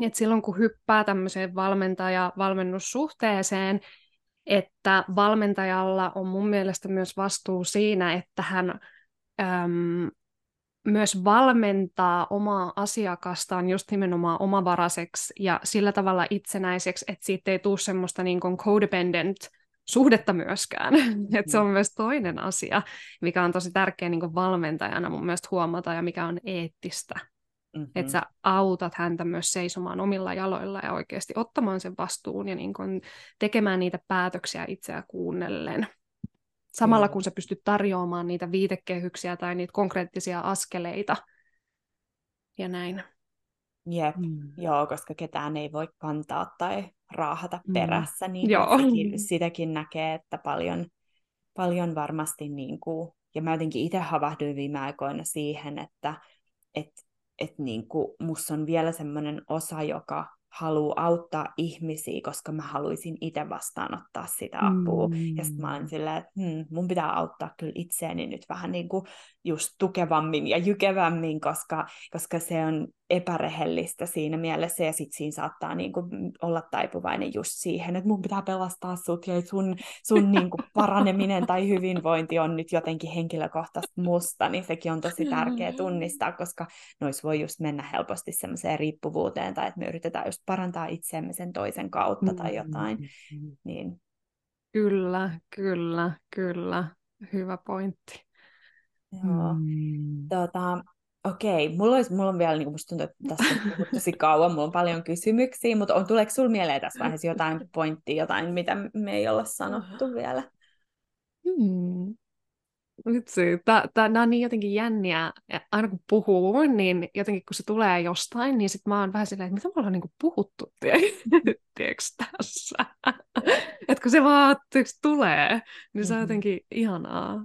että silloin kun hyppää tämmöiseen valmentaja-valmennussuhteeseen, että valmentajalla on mun mielestä myös vastuu siinä, että hän äm, myös valmentaa omaa asiakastaan just nimenomaan omavaraiseksi ja sillä tavalla itsenäiseksi, että siitä ei tule semmoista niin kuin codependent suhdetta myöskään. (laughs) että se on myös toinen asia, mikä on tosi tärkeä niin kuin valmentajana mun mielestä huomata ja mikä on eettistä. Mm-hmm. Että sä autat häntä myös seisomaan omilla jaloilla ja oikeasti ottamaan sen vastuun ja niin kun tekemään niitä päätöksiä itseä kuunnellen. Samalla mm. kun sä pystyt tarjoamaan niitä viitekehyksiä tai niitä konkreettisia askeleita ja näin. Jep, mm. joo, koska ketään ei voi kantaa tai raahata mm. perässä, niin joo. Sitäkin, sitäkin näkee, että paljon, paljon varmasti, niin kuin, ja mä jotenkin itse havahduin viime aikoina siihen, että, että että niin kuin, musta on vielä semmoinen osa, joka haluaa auttaa ihmisiä, koska mä haluaisin itse vastaanottaa sitä apua. Mm. Ja sitten mä olen silleen, että hmm, mun pitää auttaa kyllä itseäni nyt vähän niin kuin just tukevammin ja jykevämmin, koska, koska se on epärehellistä siinä mielessä, ja sitten siinä saattaa niin kuin olla taipuvainen just siihen, että mun pitää pelastaa sut, ja sun, sun (laughs) niin kuin paraneminen tai hyvinvointi on nyt jotenkin henkilökohtaisesti musta, niin sekin on tosi tärkeä tunnistaa, koska nois voi just mennä helposti semmoiseen riippuvuuteen, tai että me yritetään just parantaa itseämme sen toisen kautta tai jotain. Mm-hmm. Niin. Kyllä, kyllä, kyllä. Hyvä pointti. Joo. Mm. Tota, Okei, mulla, olisi, mulla on vielä, niin musta tuntuu, että tässä on (laughs) tosi kauan, mulla on paljon kysymyksiä, mutta on, tuleeko sinulla mieleen tässä vaiheessa jotain pointtia, jotain, mitä me ei olla sanottu vielä? Hmm. Vitsi, nämä on niin jotenkin jänniä, aina kun puhuu, niin jotenkin kun se tulee jostain, niin sitten mä oon vähän silleen, että mitä me ollaan niin puhuttu, tiedätkö (laughs) tässä? (laughs) että kun se vaan tulee, niin se on mm-hmm. jotenkin ihanaa.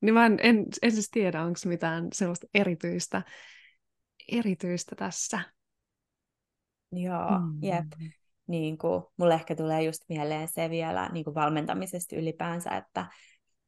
Niin mä en, en, en siis tiedä, onko mitään sellaista erityistä, erityistä tässä. Joo, mm. jep. Niin kuin, mulle ehkä tulee just mieleen se vielä niin kuin valmentamisesta ylipäänsä, että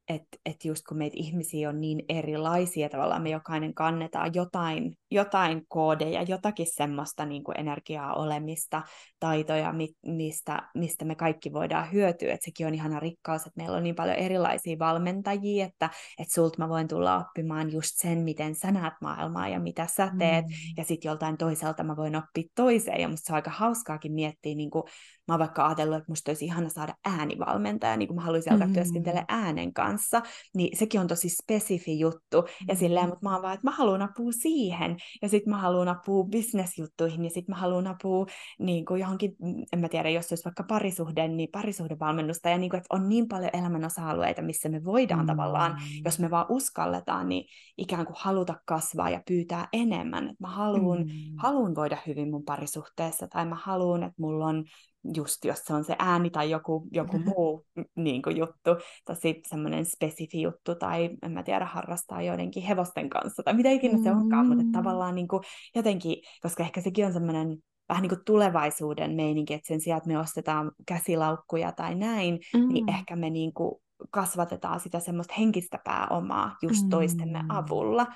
että et just kun meitä ihmisiä on niin erilaisia, tavallaan me jokainen kannetaan jotain, jotain koodeja, jotakin semmoista niin kuin energiaa olemista, taitoja, mistä, mistä me kaikki voidaan hyötyä. Et sekin on ihana rikkaus, että meillä on niin paljon erilaisia valmentajia, että, että sulta mä voin tulla oppimaan just sen, miten sä näet maailmaa ja mitä sä teet, mm. ja sitten joltain toiselta mä voin oppia toiseen, ja musta se on aika hauskaakin miettiä, niin kuin, mä oon vaikka ajatellut, että musta olisi ihana saada äänivalmentaja, niin kuin mä haluaisin alkaa mm. työskentellä äänen kanssa, niin sekin on tosi spesifi juttu, ja mm. silleen, mutta mä oon vaan, että mä haluan apua siihen, ja sitten mä haluan apua bisnesjuttuihin, ja sitten mä haluan apua niin kuin johonkin, en mä tiedä, jos olisi vaikka parisuhde, niin parisuhdevalmennusta, ja niin kuin, että on niin paljon elämän osa-alueita, missä me voidaan mm. tavallaan, jos me vaan uskalletaan, niin ikään kuin haluta kasvaa ja pyytää enemmän, että mä haluan, mm. haluan voida hyvin mun parisuhteessa, tai mä haluan, että mulla on just jos se on se ääni tai joku, joku muu niin kuin juttu, tosi semmoinen spesifi juttu, tai en mä tiedä, harrastaa joidenkin hevosten kanssa, tai mitä ikinä se onkaan, mm. mutta tavallaan niin kuin jotenkin, koska ehkä sekin on semmoinen vähän niin kuin tulevaisuuden meininki, että sen sijaan, että me ostetaan käsilaukkuja tai näin, niin mm. niin ehkä me niin kuin kasvatetaan sitä semmoista henkistä pääomaa just toistemme mm. avulla.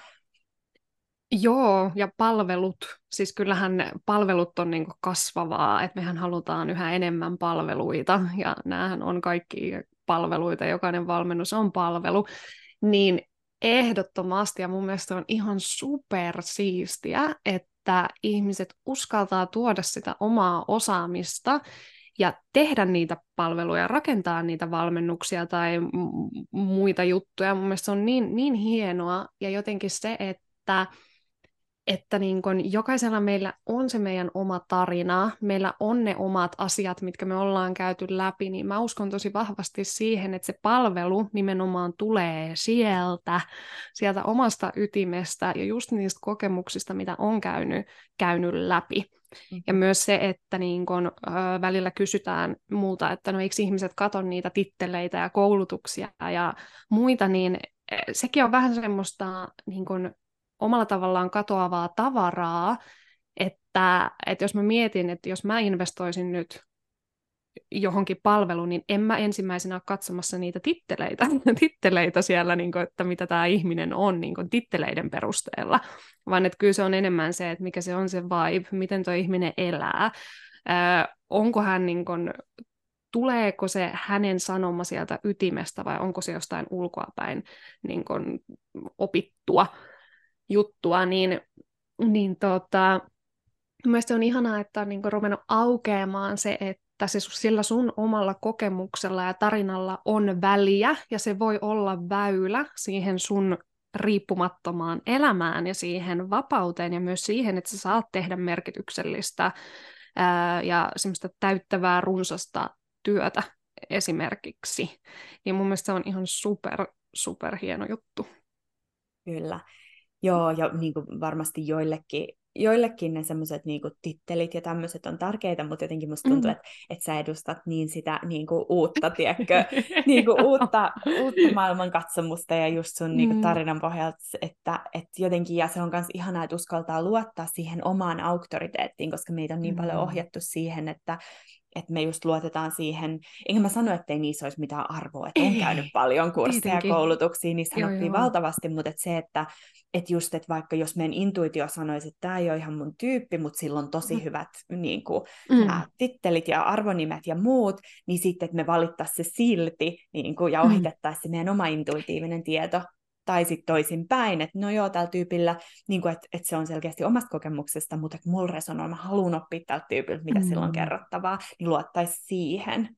Joo, ja palvelut, siis kyllähän palvelut on niin kasvavaa, että mehän halutaan yhä enemmän palveluita, ja näähän on kaikki palveluita, jokainen valmennus on palvelu, niin ehdottomasti, ja mun mielestä on ihan supersiistiä, että ihmiset uskaltaa tuoda sitä omaa osaamista ja tehdä niitä palveluja, rakentaa niitä valmennuksia tai muita juttuja. Mun mielestä se on niin, niin hienoa, ja jotenkin se, että että niin kun jokaisella meillä on se meidän oma tarina, meillä on ne omat asiat, mitkä me ollaan käyty läpi, niin mä uskon tosi vahvasti siihen, että se palvelu nimenomaan tulee sieltä, sieltä omasta ytimestä ja just niistä kokemuksista, mitä on käynyt, käynyt läpi. Mm-hmm. Ja myös se, että niin kun, ö, välillä kysytään multa, että no eikö ihmiset katso niitä titteleitä ja koulutuksia ja muita, niin e, sekin on vähän semmoista niin kun, omalla tavallaan katoavaa tavaraa, että, että jos mä mietin, että jos mä investoisin nyt johonkin palveluun, niin en mä ensimmäisenä ole katsomassa niitä titteleitä, (laughs) titteleitä siellä, niin kuin, että mitä tämä ihminen on niin kuin, titteleiden perusteella, vaan että kyllä se on enemmän se, että mikä se on se vibe, miten tuo ihminen elää, äh, onko hän niin kuin, tuleeko se hänen sanoma sieltä ytimestä vai onko se jostain ulkoapäin niin kuin, opittua juttua, niin, niin tota, mielestäni on ihanaa, että on niin ruvennut aukeamaan se, että se sillä sun omalla kokemuksella ja tarinalla on väliä, ja se voi olla väylä siihen sun riippumattomaan elämään ja siihen vapauteen ja myös siihen, että sä saat tehdä merkityksellistä ää, ja semmoista täyttävää, runsasta työtä esimerkiksi. Niin mun mielestä se on ihan super, super hieno juttu. Kyllä. Joo, ja niin kuin varmasti joillekin, joillekin ne semmoiset niin tittelit ja tämmöiset on tärkeitä, mutta jotenkin musta tuntuu, mm. että, että sä edustat niin sitä niin kuin uutta, tiedätkö, (laughs) niin kuin uutta, uutta maailmankatsomusta ja just sun niin kuin tarinan pohjalta, että, että jotenkin, ja se on myös ihanaa, että uskaltaa luottaa siihen omaan auktoriteettiin, koska meitä on niin mm. paljon ohjattu siihen, että, että me just luotetaan siihen, enkä mä sano, että ei niissä olisi mitään arvoa, että on käynyt paljon kursseja ja koulutuksia, niissä oppii valtavasti, mutta että se, että että just, että vaikka jos meidän intuitio sanoisi, että tämä ei ole ihan mun tyyppi, mutta sillä on tosi mm. hyvät niin kuin, mm. ää, tittelit ja arvonimet ja muut, niin sitten, että me valittaisiin se silti niin kuin, ja mm. ohitettaisiin se meidän oma intuitiivinen tieto, tai sitten toisinpäin, että no joo, tällä tyypillä, niin kuin, että, että se on selkeästi omasta kokemuksesta, mutta mulla resonoi, mä haluan oppia tältä tyypiltä, mitä mm. sillä on kerrottavaa, niin luottaisi siihen.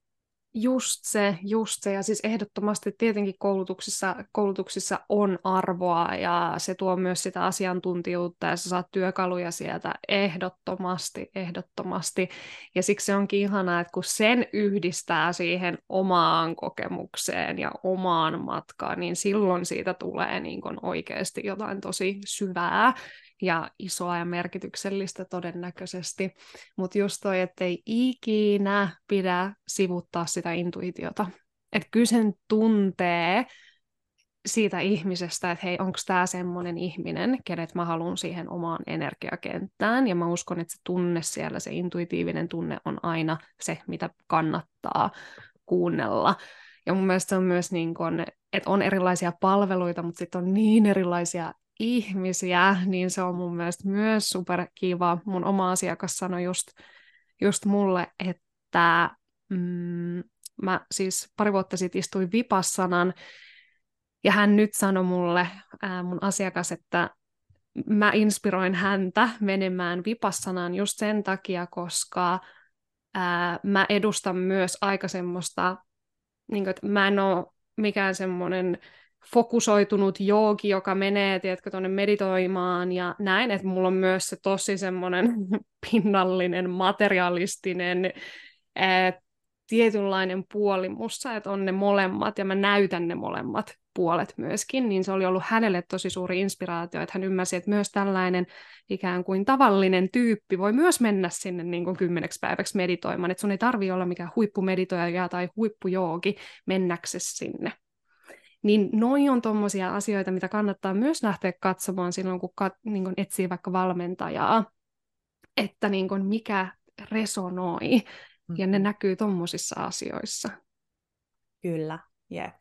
Just se, just se. Ja siis ehdottomasti tietenkin koulutuksissa, koulutuksissa on arvoa ja se tuo myös sitä asiantuntijuutta ja sä saat työkaluja sieltä ehdottomasti, ehdottomasti. Ja siksi se onkin ihanaa, että kun sen yhdistää siihen omaan kokemukseen ja omaan matkaan, niin silloin siitä tulee niin oikeasti jotain tosi syvää ja isoa ja merkityksellistä todennäköisesti. Mutta just toi, ettei ikinä pidä sivuttaa sitä intuitiota. Että kyllä sen tuntee siitä ihmisestä, että hei, onko tämä semmoinen ihminen, kenet mä haluan siihen omaan energiakenttään. Ja mä uskon, että se tunne siellä, se intuitiivinen tunne on aina se, mitä kannattaa kuunnella. Ja mun mielestä se on myös niin kuin, että on erilaisia palveluita, mutta sitten on niin erilaisia ihmisiä, niin se on mun mielestä myös super kiva. Mun oma asiakas sanoi just, just mulle, että mm, mä siis pari vuotta sitten istuin Vipassanan, ja hän nyt sanoi mulle, ää, mun asiakas, että mä inspiroin häntä menemään Vipassanaan just sen takia, koska ää, mä edustan myös aika semmoista, niin kuin, että mä en ole mikään semmoinen fokusoitunut joogi, joka menee, tiedätkö, tuonne meditoimaan ja näin, että mulla on myös se tosi semmoinen (laughs) pinnallinen, materialistinen, ää, tietynlainen puoli mussa, että on ne molemmat ja mä näytän ne molemmat puolet myöskin, niin se oli ollut hänelle tosi suuri inspiraatio, että hän ymmärsi, että myös tällainen ikään kuin tavallinen tyyppi voi myös mennä sinne niin kuin kymmeneksi päiväksi meditoimaan, että sun ei tarvi olla mikään huippumeditoija tai huippujoogi mennäksesi sinne. Niin noin on tuommoisia asioita, mitä kannattaa myös lähteä katsomaan silloin, kun kat, niin kuin etsii vaikka valmentajaa, että niin kuin mikä resonoi, mm. ja ne mm-hmm. näkyy tuommoisissa asioissa. Kyllä, jep.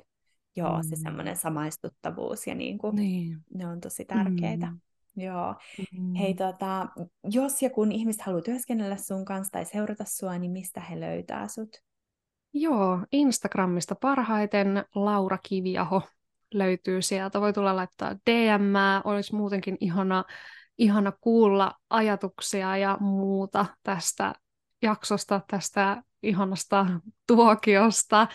Joo, mm. se semmoinen samaistuttavuus ja niin kuin, niin. ne on tosi tärkeitä. Mm. Joo. Mm. Hei, tota, jos ja kun ihmiset haluaa työskennellä sun kanssa tai seurata sua, niin mistä he löytää sut? Joo, Instagramista parhaiten Laura Kiviaho löytyy sieltä. Voi tulla laittaa DM, olisi muutenkin ihana, ihana kuulla ajatuksia ja muuta tästä jaksosta, tästä ihanasta tuokiosta.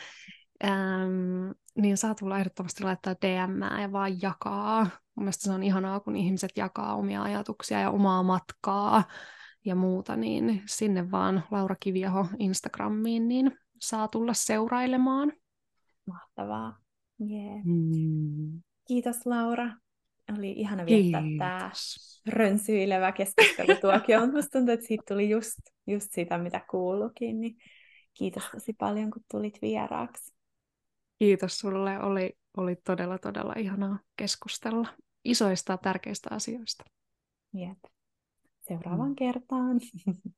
Ähm, niin saa tulla ehdottomasti laittaa DM ja vaan jakaa. Mielestäni se on ihanaa, kun ihmiset jakaa omia ajatuksia ja omaa matkaa ja muuta, niin sinne vaan Laura Kiviaho Instagramiin, niin saa tulla seurailemaan. Mahtavaa. Yeah. Mm. Kiitos Laura. Oli ihana viettää tämä rönsyilevä keskustelutuokio, mutta (laughs) musta tuntuu, että siitä tuli just, just sitä, mitä kuulukin. Niin kiitos tosi paljon, kun tulit vieraaksi. Kiitos sulle. Oli, oli todella, todella ihanaa keskustella isoista tärkeistä asioista. Jep. Seuraavaan mm. kertaan. (laughs)